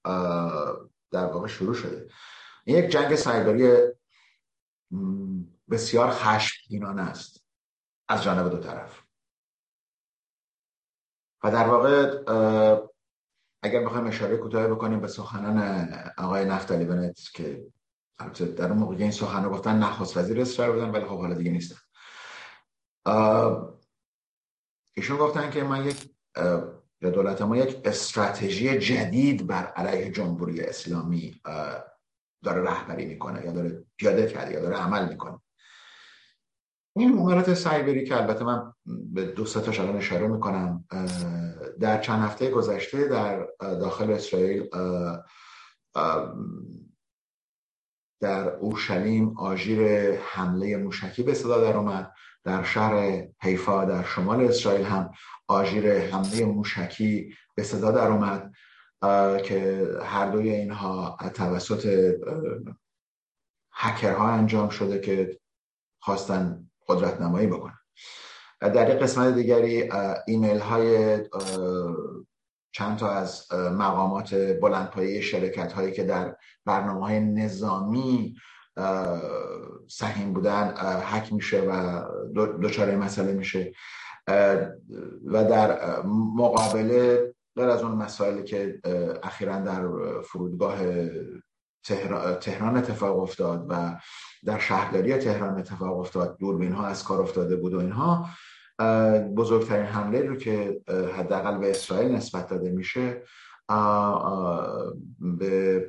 در واقع شروع شده. این یک جنگ سایبری بسیار خشمگینانه است از جانب دو طرف. و در واقع اگر بخوایم اشاره کوتاه بکنیم به سخنان آقای نفتالی بنت که در اون موقع این سخن رو گفتن نخست وزیر اسرائیل بودن ولی خب حالا دیگه نیستن. ایشون گفتن که ما یک دولت ما یک استراتژی جدید بر علیه جمهوری اسلامی داره رهبری می‌کنه یا داره پیاده کرده یا داره عمل می‌کنه. این حملات سایبری که البته من به دو سه تاش الان اشاره می‌کنم در چند هفته گذشته در داخل اسرائیل در اورشلیم آژیر حمله موشکی به صدا در اومد. در شهر حیفا در شمال اسرائیل هم آژیر حمله موشکی به صدا در اومد. که هر دوی اینها توسط هکرها انجام شده که خواستن قدرت نمایی بکنن در یک قسمت دیگری ایمیل های چند تا از مقامات بلندپایه شرکت هایی که در برنامه های نظامی سهیم بودن حک میشه و دچار مسئله میشه. و در مقابله غیر از اون مسائلی که اخیرا در فرودگاه تهران اتفاق افتاد و در شهرداری تهران اتفاق افتاد دوربین ها از کار افتاده بود و اینها بزرگترین حمله رو که حداقل به اسرائیل نسبت داده میشه به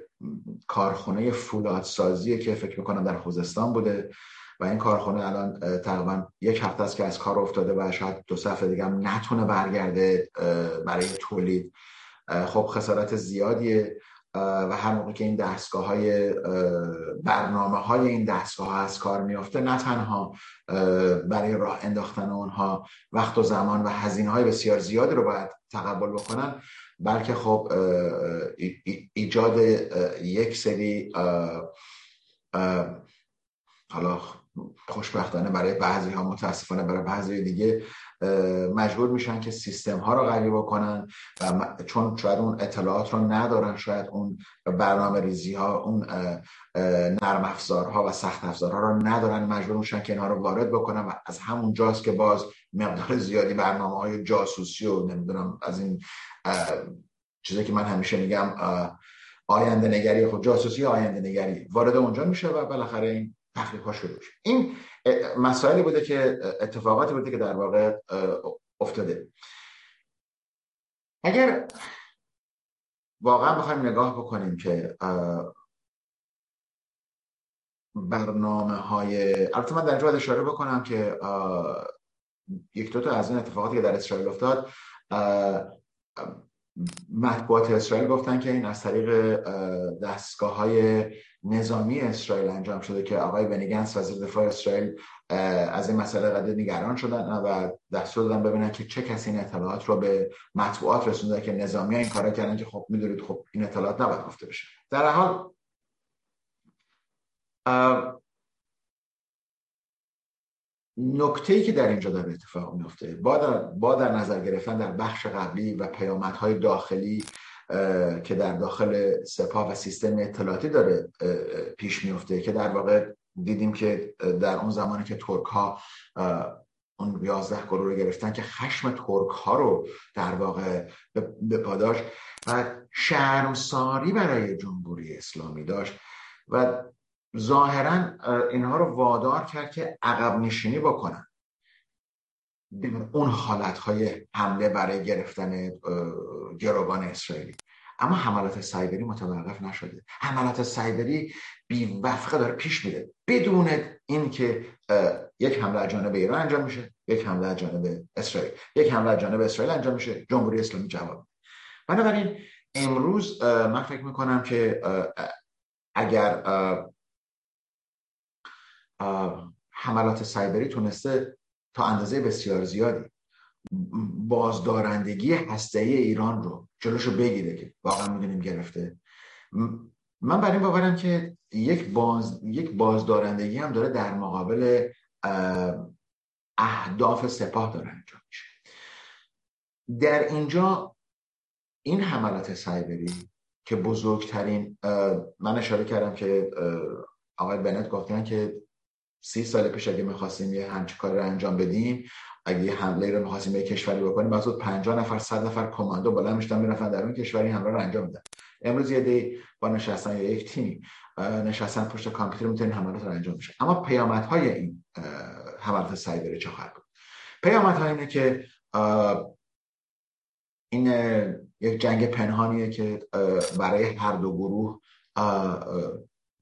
کارخونه فولادسازی که فکر می‌کنم در خوزستان بوده. و این کارخونه الان تقریبا یک هفته است که از کار افتاده و شاید دو هفته دیگه هم نتونه برگرده برای تولید. خب خسارت زیادیه و هر موقع که این دستگاه های برنامه های این دستگاه ها از کار میافته نه تنها برای راه انداختن اونها وقت و زمان و هزینه های بسیار زیادی رو باید تقبل بکنن بلکه خب ایجاد یک سری حالا خوشبختانه برای بعضی ها متاسفانه برای بعضی دیگه مجبور میشن که سیستم ها رو قوی بکنن و چون شاید اون اطلاعات رو ندارن شاید اون برنامه ریزی ها اون نرم افزارها و سخت افزارها رو ندارن. مجبور میشن که اینها رو وارد بکنن و از همون جاست که باز مقدار زیادی برنامه های جاسوسی و نمی‌دونم از این چیزی که من همیشه میگم آینده نگری خب جاسوسی آینده نگری وارد اونجا میشه و بالاخره این تحقیق ها شروع شد این مسائلی بوده که اتفاقاتی بوده که در واقع افتاده. اگر واقعا بخوایم نگاه بکنیم که برنامه های البته من در اینجا اشاره بکنم که یک دو تا از این اتفاقاتی که در اسرائیل افتاد مطبوعات اسرائیل گفتن که این از طریق دستگاه های نظامی اسرائیل انجام شده که آقای بنیگنس وزیر دفاع اسرائیل از این مسئله قدر نگران شدن و دستور دادن ببینن که چه کسی این اطلاعات رو به مطبوعات رسونده که نظامی این کارا کردن که خب می‌دونید خب این اطلاعات نباید گفته بشه. در حال نکته ای که در اینجا داره اتفاق میفته با در, با در نظر گرفتن در بخش قبلی و پیامدهای داخلی که در داخل سپاه و سیستم اطلاعاتی داره پیش میفته که در واقع دیدیم که در اون زمانی که ترک ها اون 11 گروه رو گرفتن که خشم ترک ها رو در واقع به پاداش و شرمساری برای جمهوری اسلامی داشت و ظاهرا اینها رو وادار کرد که عقب نشینی بکنن. اون حالت های حمله برای گرفتن گروگان اسرائیلی. اما حملات سایبری متوقف نشده. حملات سایبری بی وفقه داره پیش میره. بدون اینکه یک حمله از جانب ایران انجام میشه یک حمله از جانب اسرائیل. یک حمله از جانب اسرائیل انجام میشه. جمهوری اسلامی جواب بنابراین امروز من فکر می‌کنم که اگر حملات سایبری تونسته تا اندازه بسیار زیادی. بازدارندگی هسته ایران رو جلوشو بگیره که واقعا می‌دونیم گرفته. من بر این باورم که یک باز یک بازدارندگی هم داره در مقابل اهداف سپاه داره انجام میشه. در اینجا این حملات سایبری که بزرگترین من اشاره کردم که آقای بنت گفتن که سی سال پیش اگه می‌خواستیم یه همچین کار رو انجام بدیم اگه حمله رو می‌خواستیم به کشوری بکنیم بعد 50 نفر 100 نفر کماندو بالا می‌شدن می‌رفتن در اون کشوری حمله رو انجام میدن. امروز یه دی با نشستن یا یک تیمی نشستن پشت کامپیوتر می‌تونن حملات رو انجام بشه. اما پیامدهای این حملات سایبری چه خواهد بود؟ پیامدها اینه که این یک جنگ پنهانیه که برای هر دو گروه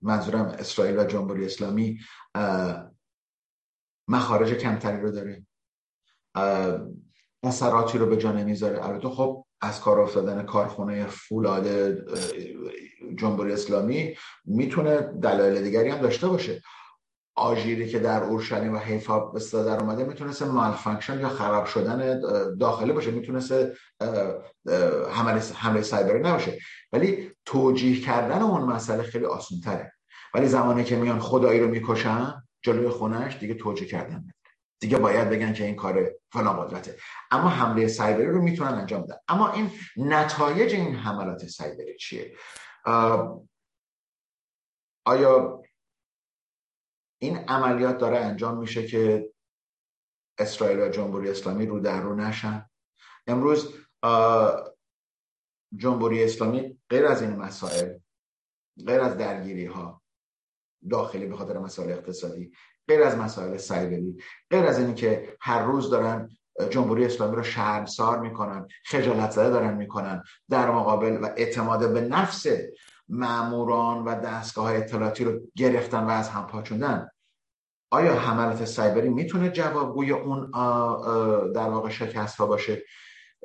منظورم اسرائیل و جمهوری اسلامی مخارج کمتری رو داره. اثراتی رو به جا نمی‌ذاره. البته خب از کار افتادن کارخونه فولاد جمهوری اسلامی می‌تونه دلایل دیگری هم داشته باشه. آژیری که در اورشلیم و حیفا به در اومده می‌تونست مالفانکشن یا خراب شدن داخلی باشه می‌تونست حمله حمله سایبری نباشه. ولی توجیه کردن اون مسئله خیلی آسان تره ولی زمانی که میان خدایی رو می‌کشن جلوی خونش دیگه توجیه کردن دیگه باید بگن که این کار فلان قدرته. اما حمله سایبری رو می‌تونن انجام بدن. اما این نتایج این حملات سایبری چیه؟ آیا این عملیات داره انجام میشه که اسرائیل و جمهوری اسلامی رو در رو نشن. امروز جمهوری اسلامی غیر از این مسائل غیر از درگیری ها داخلی به خاطر مسائل اقتصادی غیر از مسائل سایبری غیر از اینی که هر روز دارن جمهوری اسلامی رو شرمسار می‌کنن خجالت زده دارن می‌کنن در مقابل و اعتماد به نفس ماموران و دستگاه های اطلاعاتی رو گرفتن و از هم پاچوندن. آیا حملات سایبری می‌تونه جوابگوی اون در واقع شکست ها باشه؟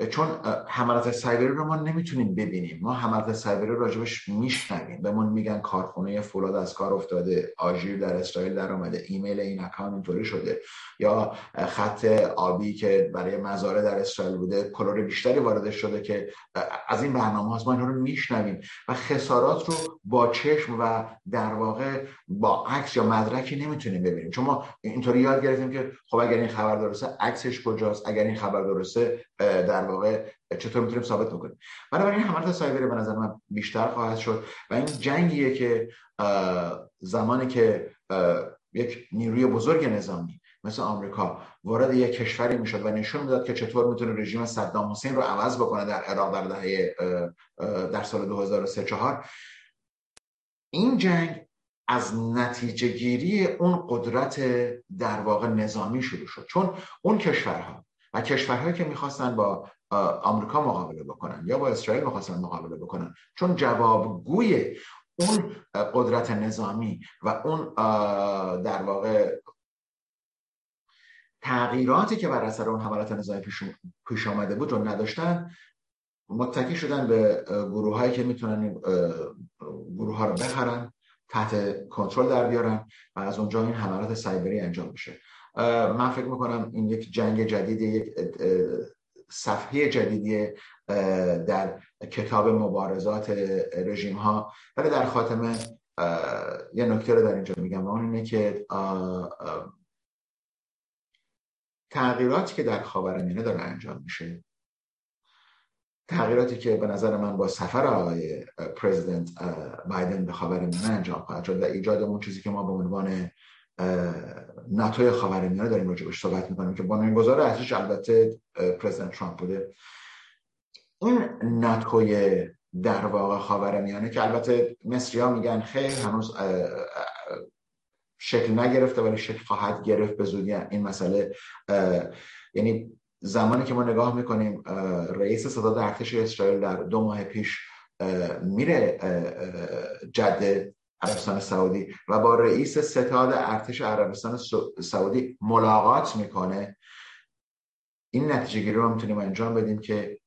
چون حملات سایبری رو ما نمی‌تونیم ببینیم. ما حملات سایبری راجبش میشنویم. بهمون میگن کارخونه فولاد از کار افتاده. آژیر در اسرائیل در آمده ایمیل این account اینطوری شده. یا خط آبی که برای مزاره در اسرائیل بوده کلور بیشتری وارد شده که از این برنامه ما اینا رو میشنویم. و خسارات رو با چشم و در واقع با عکس یا مدرکی نمی‌تونیم ببینیم. چون ما اینطوری یاد گرفتیم که خب اگر این خبر درسته عکسش کجاست؟ اگر این خبر درسته در واقع چطور می‌تونیم ثابت بکنیم. بنابراین حملات سایبری به نظر من بیشتر خواهد شد و این جنگیه که زمانی که یک نیروی بزرگ نظامی مثل آمریکا وارد یک کشوری می‌شد و نشون می‌داد که چطور می‌تونه رژیم صدام حسین رو عوض بکنه در عراق در دهه در سال 2003 4 این جنگ از نتیجه گیری اون قدرت در واقع نظامی شروع شد. چون اون کشورها کشورهایی که می‌خواستن با آمریکا مقابله بکنن یا با اسرائیل می‌خواستن مقابله بکنن. چون جوابگوی اون قدرت نظامی و اون در واقع تغییراتی که بر اثر اون حملات نظامی پیش آمده بود رو نداشتن متکی شدن به گروه هایی که می‌تونن گروه ها رو بخرن تحت کنترل در بیارن و از اونجا این حملات سایبری انجام بشه. من فکر می‌کنم این یک جنگ جدید یک صفحه جدیدی در کتاب مبارزات رژیم ها ولی در خاتمه یه نکته رو در اینجا میگم و اون اینه که تغییراتی که در خاورمیانه داره انجام میشه. تغییراتی که به نظر من با سفر آقای پرزیدنت بایدن به خاورمیانه انجام خواهد شد و ایجاد اون چیزی که ما به عنوان ناتوی خاورمیانه داریم راجبش صحبت می‌کنیم که بنیانگذار اصلیش البته پرزیدنت ترامپ بوده. این ناتوی در واقع خاورمیانه که البته مصری ها میگن خیلی هنوز شکل نگرفته ولی شکل خواهد گرفت به زودی این مسئله. یعنی زمانی که ما نگاه می‌کنیم رئیس ستاد ارتش اسرائیل در دو ماه پیش میره جده عربستان سعودی. و با رئیس ستاد ارتش عربستان سعودی ملاقات می‌کنه. این نتیجه گیری رو می‌تونیم انجام بدیم که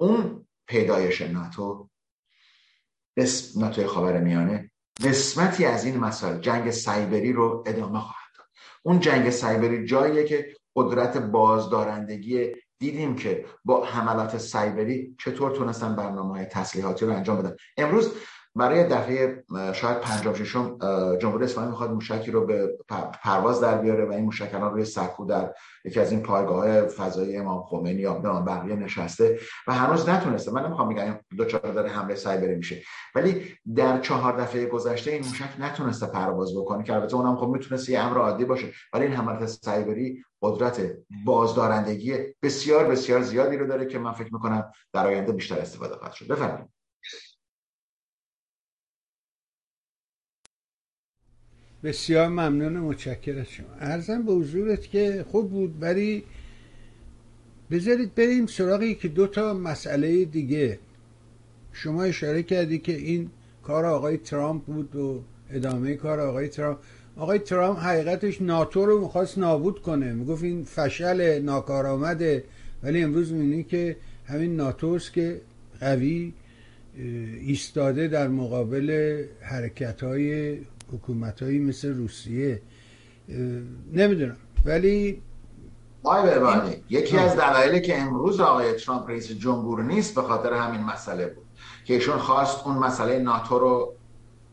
اون پیدایش ناتو ناتوی خاور میانه قسمتی از این مسائل جنگ سایبری رو ادامه خواهد داد. اون جنگ سایبری جاییه که قدرت بازدارندگی دیدیم که با حملات سایبری چطور تونستن برنامه های تسلیحاتی رو انجام بدن. امروز برای دفعه شاید پنجم ششم جمهوری اسلامی می‌خواد موشکی رو به پرواز در بیاره و این موشک الان روی سکو در یکی از این پایگاه فضایی امام خمینی یا بقیه نشسته و هنوز نتونسته. من نمی‌خوام بگم دو چهار داره حمله سایبری میشه. ولی در چهار دفعه گذشته این موشک نتونسته پرواز بکنه که البته اونم خب می‌تونسته یه امر عادی باشه. ولی این حملات سایبری قدرت بازدارندگی بسیار بسیار زیادی رو داره که من فکر می‌کنم در آینده بیشتر استفاده خواهد شد. بفرمایید. بسیار ممنون متشکر از شما. ارزم به حضورت که خوب بود ولی بذارید بریم سراغ که دو تا مسئله دیگه. شما اشاره کردی که این کار آقای ترامپ بود و ادامه کار آقای ترامپ. آقای ترامپ حقیقتش ناتو رو می‌خواست نابود کنه. می‌گفت این فشل ناکارآمده ولی امروز می‌بینی که همین ناتوست که قوی ایستاده در مقابل حرکت های حکومت مثل روسیه نمی‌دونم. ولی آقای یکی از دلایلی که امروز آقای ترامپ رئیس جمهور نیست به خاطر همین مسئله بود که ایشون خواست اون مسئله ناتو رو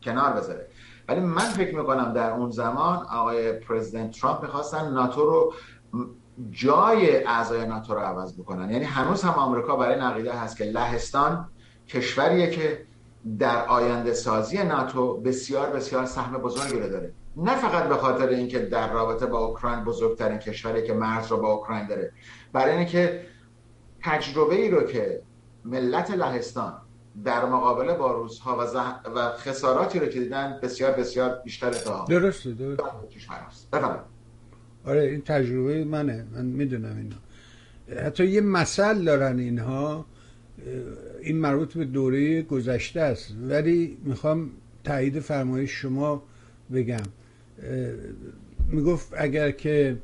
کنار بذاره. ولی من فکر می‌کنم در اون زمان آقای پرزیدنت ترامپ می‌خواستن ناتو رو جای اعضای ناتو رو عوض بکنن. یعنی هنوز هم آمریکا برای نقیده هست که لهستان کشوریه که در آینده سازی ناتو بسیار بسیار سهم بزرگی رو داره. نه فقط به خاطر اینکه در رابطه با اوکراین بزرگترین کشوری که مرز رو با اوکراین داره برای اینکه تجربه ای رو که ملت لهستان در مقابله با روزها و, زح... و خساراتی رو که دیدن بسیار بسیار بیشتر تا درسته درسته. آره این تجربه منه. من می‌دونم اینا حتی یه مثل دارن اینها. این مربوط به دوره گذشته است. ولی می‌خوام تایید فرمایش شما بگم. می‌گفت اگر که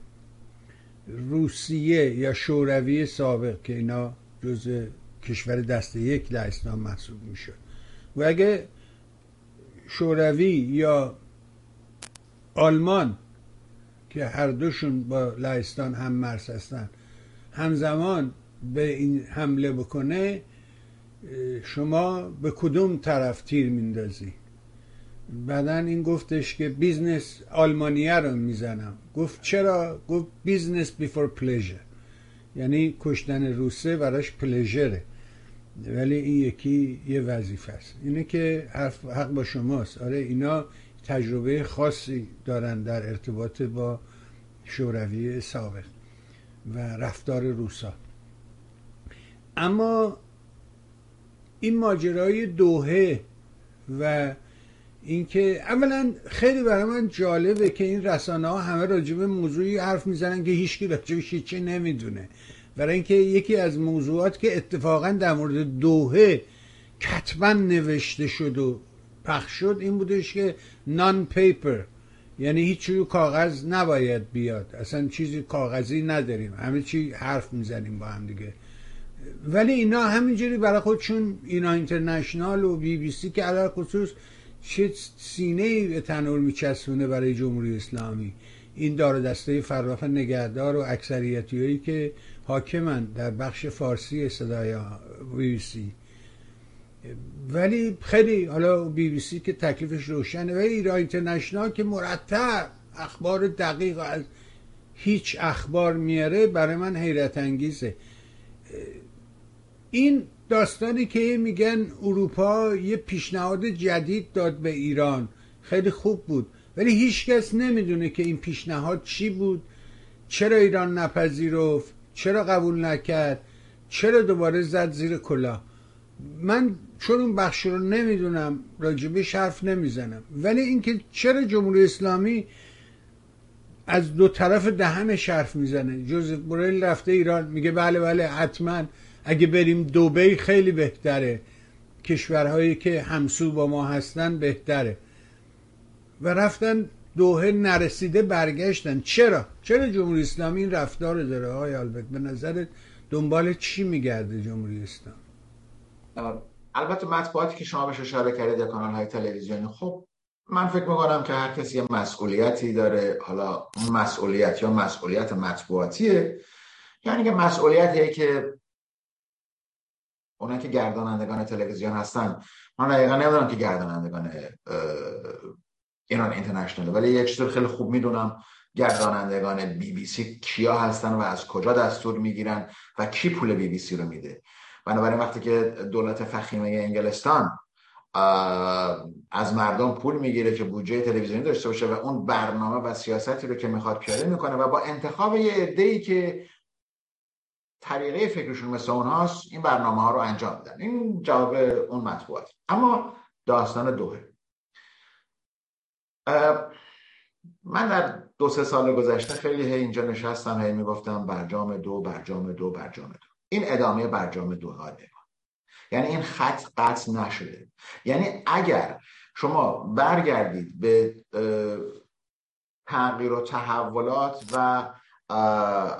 روسیه یا شوروی سابق که اینا جز کشور دست یک لهستان محسوب می‌شد و اگه شوروی یا آلمان که هر دوشون با لهستان هم مرز هستن همزمان به این حمله بکنه شما به کدوم طرف تیر میندازی؟ بعدا این گفتش که business آلمانیه رو می‌زنم. گفت چرا؟ گفت business before pleasure. یعنی کشتن روسه براش pleasure ه. ولی این یکی یه وظیفه است. اینه که حق با شماست. آره اینا تجربه خاصی دارن در ارتباط با شوروی سابق و رفتار روسا. اما این ماجرای دوهه و اینکه اولا خیلی برای من جالبه که این رسانه ها همه راجب موضوعی حرف می‌زنن که هیچکی راجبش هیچی نمی‌دونه. برای اینکه یکی از موضوعات که اتفاقا در مورد دوهه کتبا نوشته شد و پخش شد این بودش که نان پیپر یعنی هیچ روی کاغذ نباید بیاد. اصلا چیزی کاغذی نداریم. همه چی حرف می‌زنیم با هم دیگه. ولی اینا همینجوری برای خودشون اینا اینترنشنال و بی بی سی که علاقه خصوص چه سینه به تنور میچسبونه برای جمهوری اسلامی. این دار دسته فراخ نگهدار و اکثریتی هایی که حاکمن در بخش فارسی صدای بی بی سی. ولی خیلی حالا بی بی سی که تکلیفش روشنه. و ایران اینترنشنال که مرتب اخبار دقیق از هیچ اخبار میاره برای من حیرت انگیزه. این داستانی که میگن اروپا یه پیشنهاد جدید داد به ایران. خیلی خوب بود. ولی هیچکس نمی‌دونه که این پیشنهاد چی بود. چرا ایران نپذیرفت؟ چرا قبول نکرد؟ چرا دوباره زد زیر کلاه؟ من چون اون بخش رو نمی‌دونم راجبش حرف نمی‌زنم. ولی اینکه چرا جمهوری اسلامی از دو طرف دهن حرف می‌زنه. جوزف بورل رفته ایران میگه بله بله حتما. اگه بریم دوبی خیلی بهتره. کشورهایی که همسو با ما هستن بهتره. و رفتن دوهه نرسیده برگشتن. چرا؟ چرا جمهوری اسلامی این رفتار داره؟ آقای آلبرت به نظر دنبال چی میگرده جمهوری اسلامی؟ البته مطبوعاتی که شما بهش اشاره کردید کانال های تلویزیونی. خب من فکر می‌کنم که هر کسی یه مسئولیتی داره. حالا مسئولیت یا مسئولیت مطبوعاتیه. یعنی که مسئولیتیه که اونا که گردانندگان تلویزیون هستن. من دقیقا نمی‌دونم که گردانندگان ایران اینترنشنال ولی یک چیز خیلی خوب می‌دونم گردانندگان بی بی سی کیا هستن و از کجا دستور می‌گیرن و کی پول بی بی سی رو میده. بنابراین وقتی که دولت فخیمه انگلستان از مردم پول می‌گیره که بودجه تلویزیونی داشته باشه و اون برنامه و سیاستی رو که می‌خواد پیاده می‌کنه و با انتخاب یه عده‌ای که طریقه فکرشون مثل اونهاست این برنامه ها رو انجام میدن. این جواب اون مطبوعات اما داستان دوه. من در دو سه سال گذشته خیلی هی اینجا نشستم هی می‌گفتم برجام دو برجام دو برجام دو. این ادامه برجام دو ها یعنی این خط قطع نشده. یعنی اگر شما برگردید به تغییر و تحولات و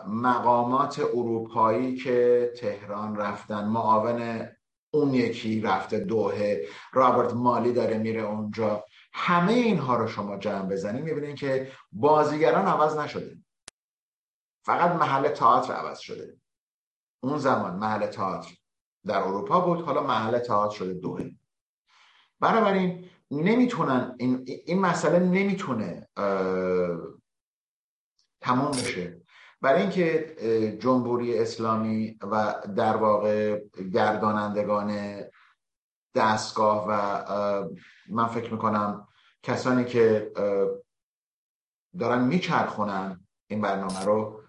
مقامات اروپایی که تهران رفتن. معاون اون یکی رفته دوهه. رابرت مالی داره میره اونجا. همه اینها رو شما جمع بزنید می‌بینید که بازیگران عوض نشده. فقط محل تئاتر عوض شده. اون زمان محل تئاتر در اروپا بود حالا محل تئاتر شده دوهه. بنابراین نمی‌تونن این, این مسئله نمی‌تونه تمام بشه. برای اینکه جمهوری اسلامی و در واقع گردانندگان دستگاه و من فکر می‌کنم کسانی که دارن میچرخونن این برنامه رو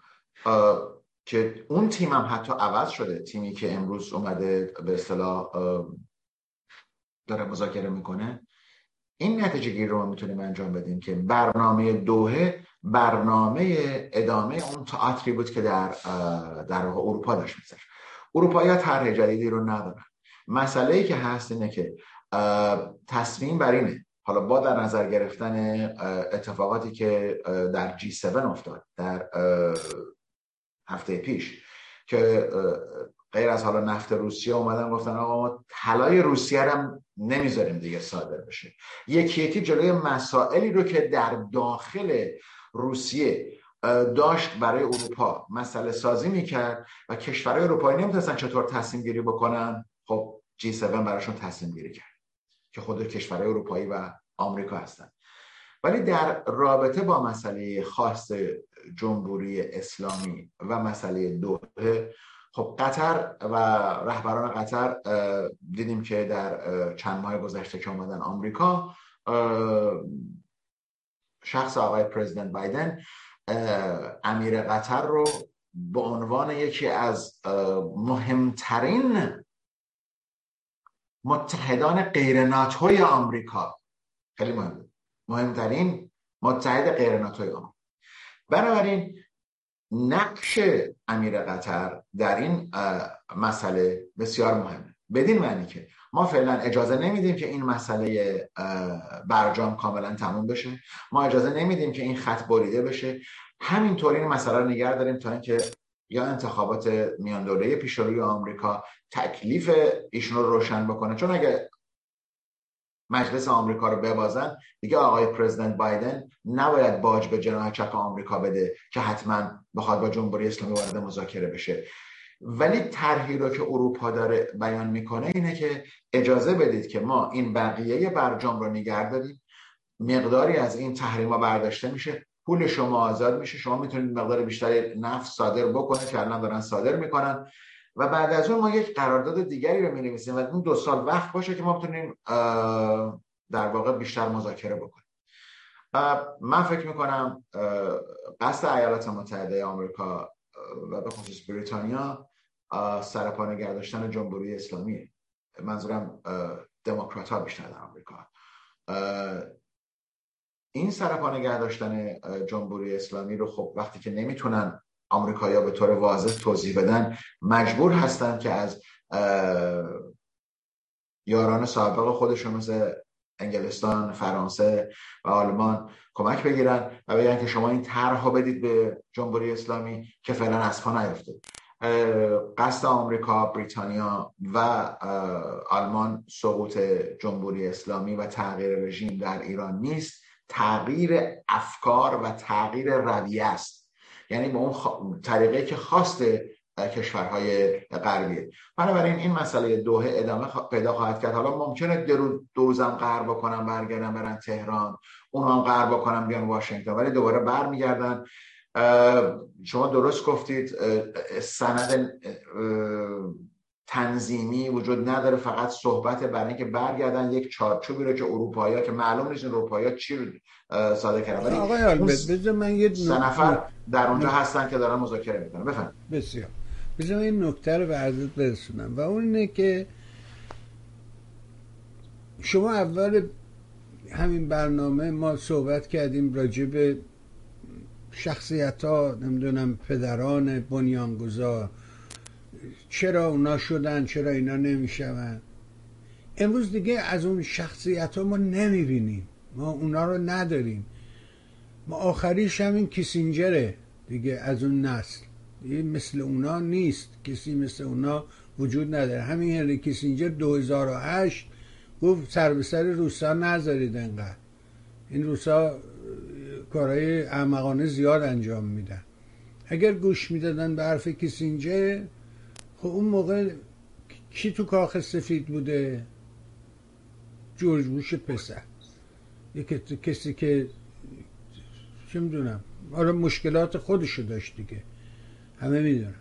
که اون تیم هم حتی عوض شده. تیمی که امروز اومده به اصطلاح داره مذاکره می‌کنه. این نتیجه گیر رو می‌تونیم انجام بدیم که برنامه دوهه برنامه ادامه اون تئاتری بود که در در اروپا داشت میذاشت. اروپایی طرح جدیدی رو ندارن. مسئله ای که هست اینه که تصمیم بر اینه. حالا با در نظر گرفتن اتفاقاتی که در جی 7 افتاد در هفته پیش که غیر از حالا نفت روسیه اومدن گفتن آقا ما طلای روسیه هم نمی‌ذاریم دیگه صادر بشه. یکی یکی جلوی مسائلی رو که در داخل روسیه داشت برای اروپا مسئله سازی می‌کرد و کشورهای اروپایی نمی‌تونستن چطور تصمیم گیری بکنن؟ خب جی 7 براشون تصمیم گیری کرد که خود کشورهای اروپایی و آمریکا هستن. ولی در رابطه با مسئله خاص جمهوری اسلامی و مسئله دوحه خب قطر و رهبران قطر دیدیم که در چند ماه گذشته که اومدن آمریکا شخص آقای پرزیدنت بایدن امیر قطر رو به عنوان یکی از مهمترین متحدان غیر ناتوی آمریکا. خیلی مهم مهمترین متحد غیر ناتوی آمریکا. بنابراین نقش امیر قطر در این مسئله بسیار مهمه. بدین معنی که ما فعلا اجازه نمیدیم که این مسئله برجام کاملا تموم بشه. ما اجازه نمیدیم که این خط بریده بشه. همینطور این مسئله رو نگه داریم تا اینکه یا انتخابات میان دوره پیش روی آمریکا تکلیف ایشون رو روشن بکنه. چون اگه مجلس آمریکا رو ببازن دیگه آقای پرزیدنت بایدن نباید باج به جناح چپ آمریکا بده که حتما بخواد با جمهوری اسلامی وارد مذاکره بشه. ولی طرحی رو که اروپا داره بیان می‌کنه اینه که اجازه بدید که ما این بقیه برجام رو نگه داریم. مقداری از این تحریما برداشته میشه. پول شما آزاد میشه. شما می‌تونید مقدار بیشتری نفت صادر بکنید که الان دارن صادر می‌کنن. و بعد از اون ما یک قرارداد دیگری رو می و اون دو سال وقت باشه که ما بتونیم در واقع بیشتر مذاکره بکنیم. من فکر می‌کنم قصد ایالات متحده آمریکا و به خصوص بریتانیا سرپا نگه داشتن جمهوری اسلامی. منظورم دموکرات ها بیشتر در آمریکا. این سرپا نگه داشتن جمهوری اسلامی رو خب وقتی که نمی‌تونن آمریکایی‌ها به طور واضح توضیح بدن مجبور هستن که از یاران سابق خودشون مثل انگلستان، فرانسه و آلمان کمک بگیرن و بگن که شما این طرح بدید به جمهوری اسلامی که فعلا از پا نیفته قصد آمریکا، بریتانیا و آلمان سقوط جمهوری اسلامی و تغییر رژیم در ایران نیست. تغییر افکار و تغییر رویه است. یعنی به اون خ... طریقه که خواست کشورهای غربیه بنابراین این مسئله دوه ادامه پیدا خواهد کرد. حالا ممکنه درو دوزم قرار بکنم برگردن برن تهران اونا هم قرار بکنم بیان واشنگتن. ولی دوباره برمیگردن شما درست گفتید سند تنظیمی وجود نداره فقط صحبت برای اینکه برگردن یک چارچوبی رو که اروپایی که معلوم نیست اروپایی چی رو ساده کردن. ولی آقای من یه سه نفر در اونجا هستن که دارن مذاکره می‌کنن. بفهم بسیار. بذار این نکته رو به حضرت برسونم و اون اینه که شما اول همین برنامه ما صحبت کردیم راجع به شخصیت ها نمی‌دونم پدران بنیانگذار. چرا اونا شدن؟ چرا اینا نمیشون امروز دیگه از اون شخصیت ها ما نمی‌بینیم. ما اونا رو نداریم. ما آخریش همین کیسینجره دیگه از اون نسل. دیگه مثل اونا نیست. کسی مثل اونا وجود نداره. همین هنری کیسینجر 2008 گفت سر به سر روسا نذارید انقدر. این روسا کارهای احمقانه زیاد انجام میدن. اگر گوش می‌دادن به حرف کیسینجر خب اون موقع کی تو کاخ سفید بوده؟ جورج بوش پسر. یکی کسی که چه می‌دونم؟ آره مشکلات خودشو داشت دیگه. همه می‌دونن.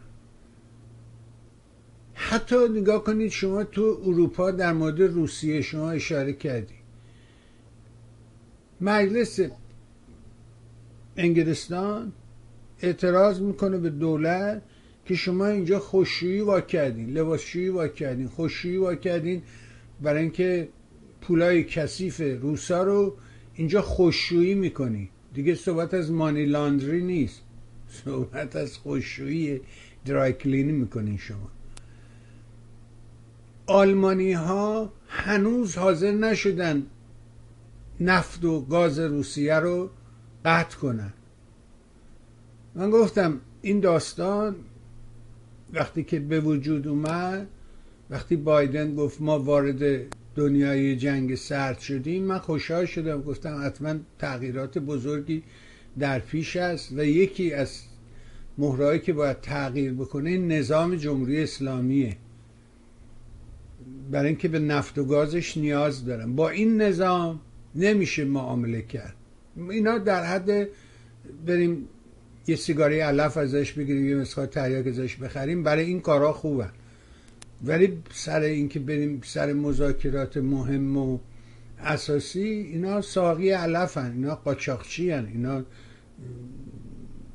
حتی نگاه کنید شما تو اروپا در مورد روسیه شما اشاره کردی. مجلس انگلستان اعتراض می‌کنه به دولت که شما اینجا خوششویی وا کردین لباسشویی وا کردین خوششویی وا کردین برای اینکه پولای کثیف روسا رو اینجا خوششویی می‌کنی. دیگه صحبت از مانی لاندری نیست. صحبت از خوششویی درایکلینی می‌کنین شما. آلمانی ها هنوز حاضر نشدن نفت و گاز روسیه رو قطع کنن. من گفتم این داستان وقتی که به وجود اومد وقتی بایدن گفت ما وارد دنیای جنگ سرد شدیم من خوشحال شدم. گفتم حتما تغییرات بزرگی در پیش است و یکی از مهرهایی که باید تغییر بکنه نظام جمهوری اسلامیه. برای اینکه به نفت و گازش نیاز دارم. با این نظام نمیشه معامله کرد. اینا در حد بریم یه سیگاری علف ازش بگیریم یه مسخال تریاک ازش بخریم برای این کارا خوبه ولی سر اینکه بریم سر مذاکرات مهم و اساسی اینا ساقی علفن اینا قاچاقچی هن. اینا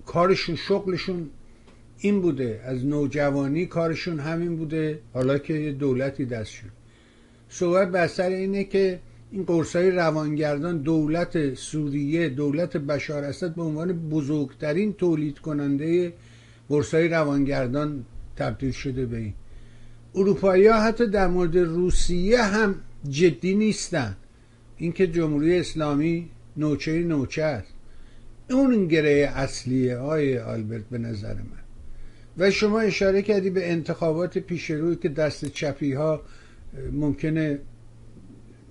کارشون شغلشون این بوده از نوجوانی کارشون همین بوده حالا که یه دولتی دست شد صحبت بر سر اینه که این قرصای روانگردان دولت سوریه دولت بشار اسد به عنوان بزرگترین تولید کننده قرصای روانگردان تبدیل شده به این. اروپایی ها حتی در مورد روسیه هم جدی نیستن. اینکه جمهوری اسلامی نوچه نوچه است. اون گره اصلیه های آلبرت به نظر من. و شما اشاره کردی به انتخابات پیش روی که دست چپی ها ممکنه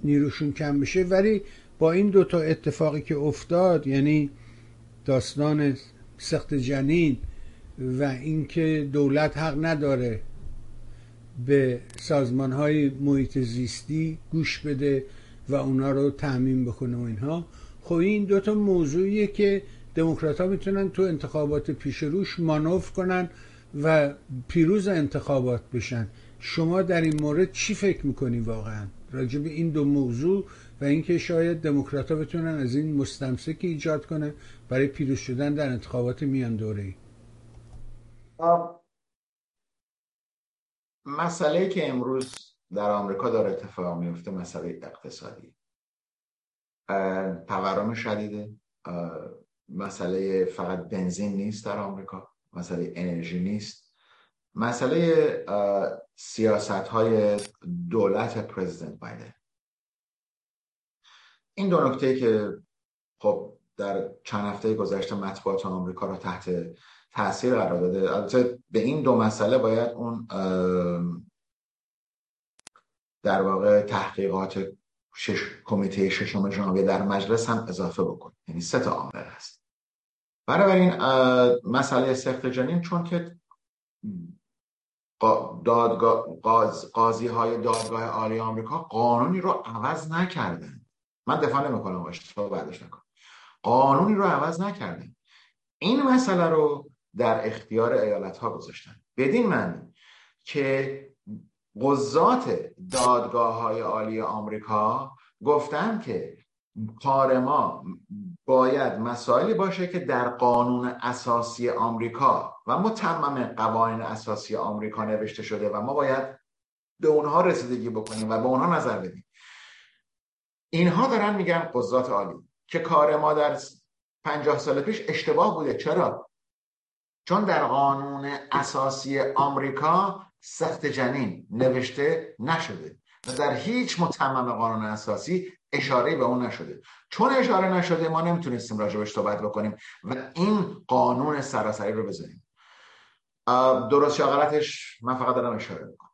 نیروشون کم بشه ولی با این دوتا اتفاقی که افتاد یعنی داستان سخت جنین و اینکه دولت حق نداره به سازمان های محیط زیستی گوش بده و اونا رو تعمین بکنه و اینها خب این دوتا موضوعیه که دموکرات ها می‌تونن تو انتخابات پیش روش مانوف کنن و پیروز انتخابات بشن. شما در این مورد چی فکر می‌کنی واقعا؟ راجع به این دو موضوع و اینکه شاید دموکرات بتونن از این مستمسکی ایجاد کنه برای پیروز شدن در انتخابات میان دوره مسئله که امروز در آمریکا داره اتفاق میفته مسئله اقتصادی. تورم شدیده. مسئله فقط بنزین نیست در آمریکا. مسئله انرژی نیست. مسئله سیاست های دولت پرزیدنت بایدن. این دو نکته که خب در چند هفته گذشته مطبوعات آمریکا را تحت تاثیر قرار داده. البته به این دو مسئله باید اون در واقع تحقیقات شش کمیته ششم ژانویه در مجلس هم اضافه بکن. یعنی سه تا عامل هست. این مسئله سخت جنین چون که دادگاه قاضی های دادگاه عالی آمریکا قانونی رو عوض نکردن. من دفاع نمی‌کنم تو بعدش نکن. قانونی رو عوض نکردن. این مسئله رو در اختیار ایالت ها گذاشتن. بدین من که قضات دادگاه های عالی آمریکا گفتن که کار ما باید مسائلی باشه که در قانون اساسی آمریکا و متمم قوانین اساسی آمریکا نوشته شده و ما باید به اونها رسیدگی بکنیم و به اونها نظر بدیم. اینها دارن میگن قضات عالی که کار ما در پنجاه سال پیش اشتباه بوده. چرا؟ چون در قانون اساسی آمریکا سخت جنین نوشته نشده و در هیچ متمم قانون اساسی اشاره به اون نشده. چون اشاره نشده ما نمی‌تونستیم راجبش صحبت بکنیم و این قانون سراسری رو بذاریم درست یا غلطش من فقط دارم اشاره می‌کنم.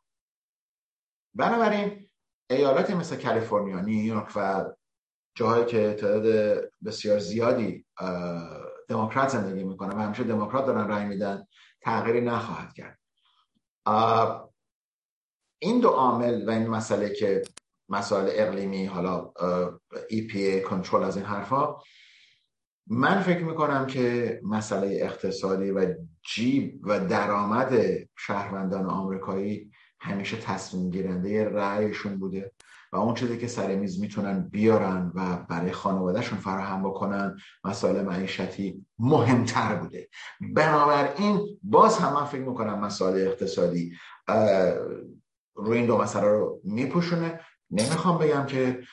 بنابراین ایالات مثل کالیفرنیا نیویورک و جاهایی که تعداد بسیار زیادی دموکرات زندگی می‌کنن و همیشه دموکرات دارن رای میدن تغییری نخواهد کرد. این دو عامل و این مسئله که مسائل اقلیمی حالا EPA کنترل از این حرفا. من فکر می‌کنم که مسئله اقتصادی و جیب و درآمد شهروندان آمریکایی همیشه تصمیم گیرنده رأیشون بوده و اون چیزی که سر میز می‌تونن بیارن و برای خانوادهشون فراهم بکنن مسائل معیشتی مهمتر بوده. بنابراین باز هم من فکر می‌کنم مسائل اقتصادی روی این دو مسئله رو میپوشونه. نمی‌خوام بگم که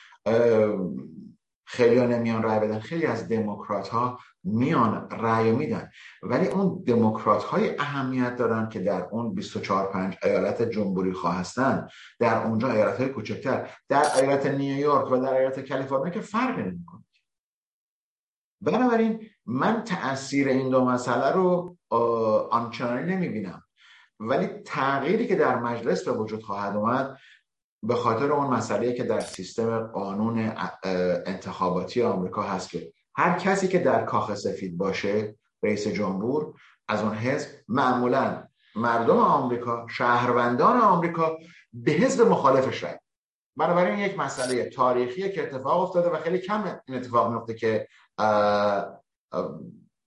خیلی ها نمیان رأی بدن. خیلی از دموکرات ها میان رأی میدن. ولی اون دموکرات های اهمیت دارن که در اون 24 5 ایالت جمهوری خواهستن. در اونجا ایالت های کوچکتر در ایالت نیویورک و در ایالت کالیفرنیا که فرق نمی‌کنه. بنابراین من تاثیر این دو مسئله رو آنچنانی نمی‌بینم. ولی تغییری که در مجلس به وجود خواهد اومد به خاطر اون مسئله که در سیستم قانون انتخاباتی آمریکا هست که هر کسی که در کاخ سفید باشه رئیس جمهور از اون حزب معمولا مردم آمریکا شهروندان آمریکا به حزب مخالفش رای بنابراین یک مسئله تاریخیه که اتفاق افتاده و خیلی کم این اتفاق میفته که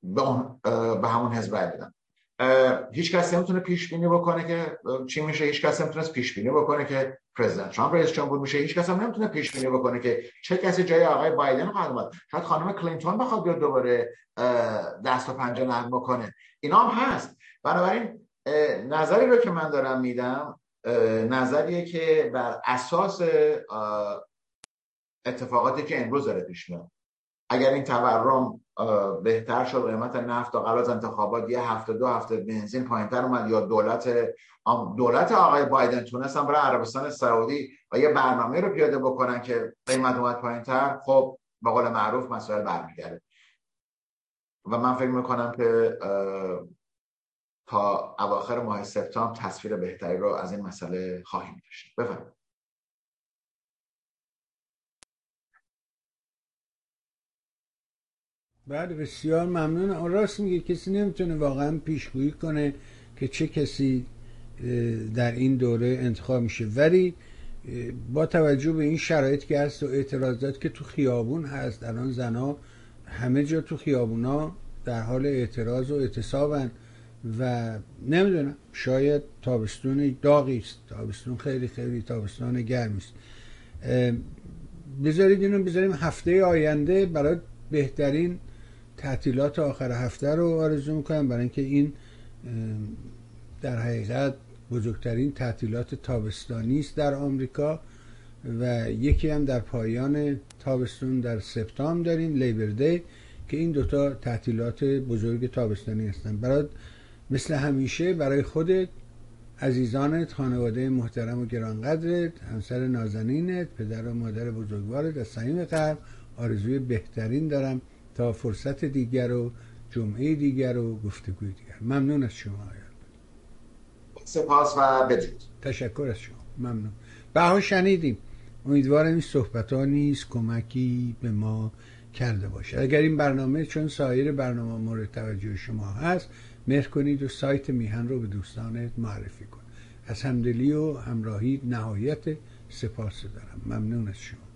به همون حزب رای بدن. هیچ کس نمی‌تونه پیش بینی بکنه که چی میشه هیچ کس نمی‌تونه پیش بینی بکنه که پرزیدنت ترامپ رئیس جمهور میشه هیچ کس هم نمی‌تونه پیش بینی بکنه که چه کسی جای آقای بایدن خواهد اومد شاید خانم کلینتون بخواد بیاد دوباره دست و پنجه نرم بکنه. اینا هم هست. بنابراین نظری رو که من دارم میدم نظریه که بر اساس اتفاقاتی که امروز داره پیش میاد. اگر این تورم بهتر شد قیمت نفت و قبل انتخابات یه هفته دو هفته بنزین پایینتر اومد. یا دولت دولت آقای بایدن تونستن برای عربستان سعودی و یه برنامه رو پیاده بکنن که قیمت اومد پایینتر خب به قول معروف مسائل برمیگرده. و من فکر می‌کنم که تا اواخر ماه سپتامبر تصویر بهتری رو از این مسئله خواهیم داشت. بفرمایید. بله بسیار ممنون. راست میگه کسی نمی‌تونه واقعا پیشگویی کنه که چه کسی در این دوره انتخاب میشه. ولی با توجه به این شرایط که هست و اعتراضات که تو خیابون هست الان زنا همه جا تو خیابونا در حال اعتراض و اعتصابن و نمی‌دونم شاید تابستون داغی است. تابستون خیلی خیلی تابستان گرمی است. بذارید اینو بذاریم هفته آینده برای بهترین تعطیلات آخر هفته رو آرزو می‌کنم. برای اینکه این در حقیقت بزرگترین تعطیلات تابستانی است در آمریکا و یکی هم در پایان تابستون در سپتامبر داریم لیبر دی که این دوتا تعطیلات بزرگ تابستانی هستند برای مثل همیشه برای خودت عزیزانت خانواده محترم و گرانقدرت همسر نازنینت پدر و مادر بزرگوارت از صمیم قلب آرزوی بهترین دارم. تا فرصت دیگر و جمعه دیگر و گفتگوی دیگر. ممنون از شما سپاس و بدرود. تشکر از شما. ممنون. بها شنیدیم. امیدوارم این صحبت ها نیست کمکی به ما کرده باشه. اگر این برنامه چون سایر برنامه مورد توجه شما هست مهر کنید و سایت میهن رو به دوستانت معرفی کن از همدلی و همراهی نهایت سپاس دارم. ممنون از شما.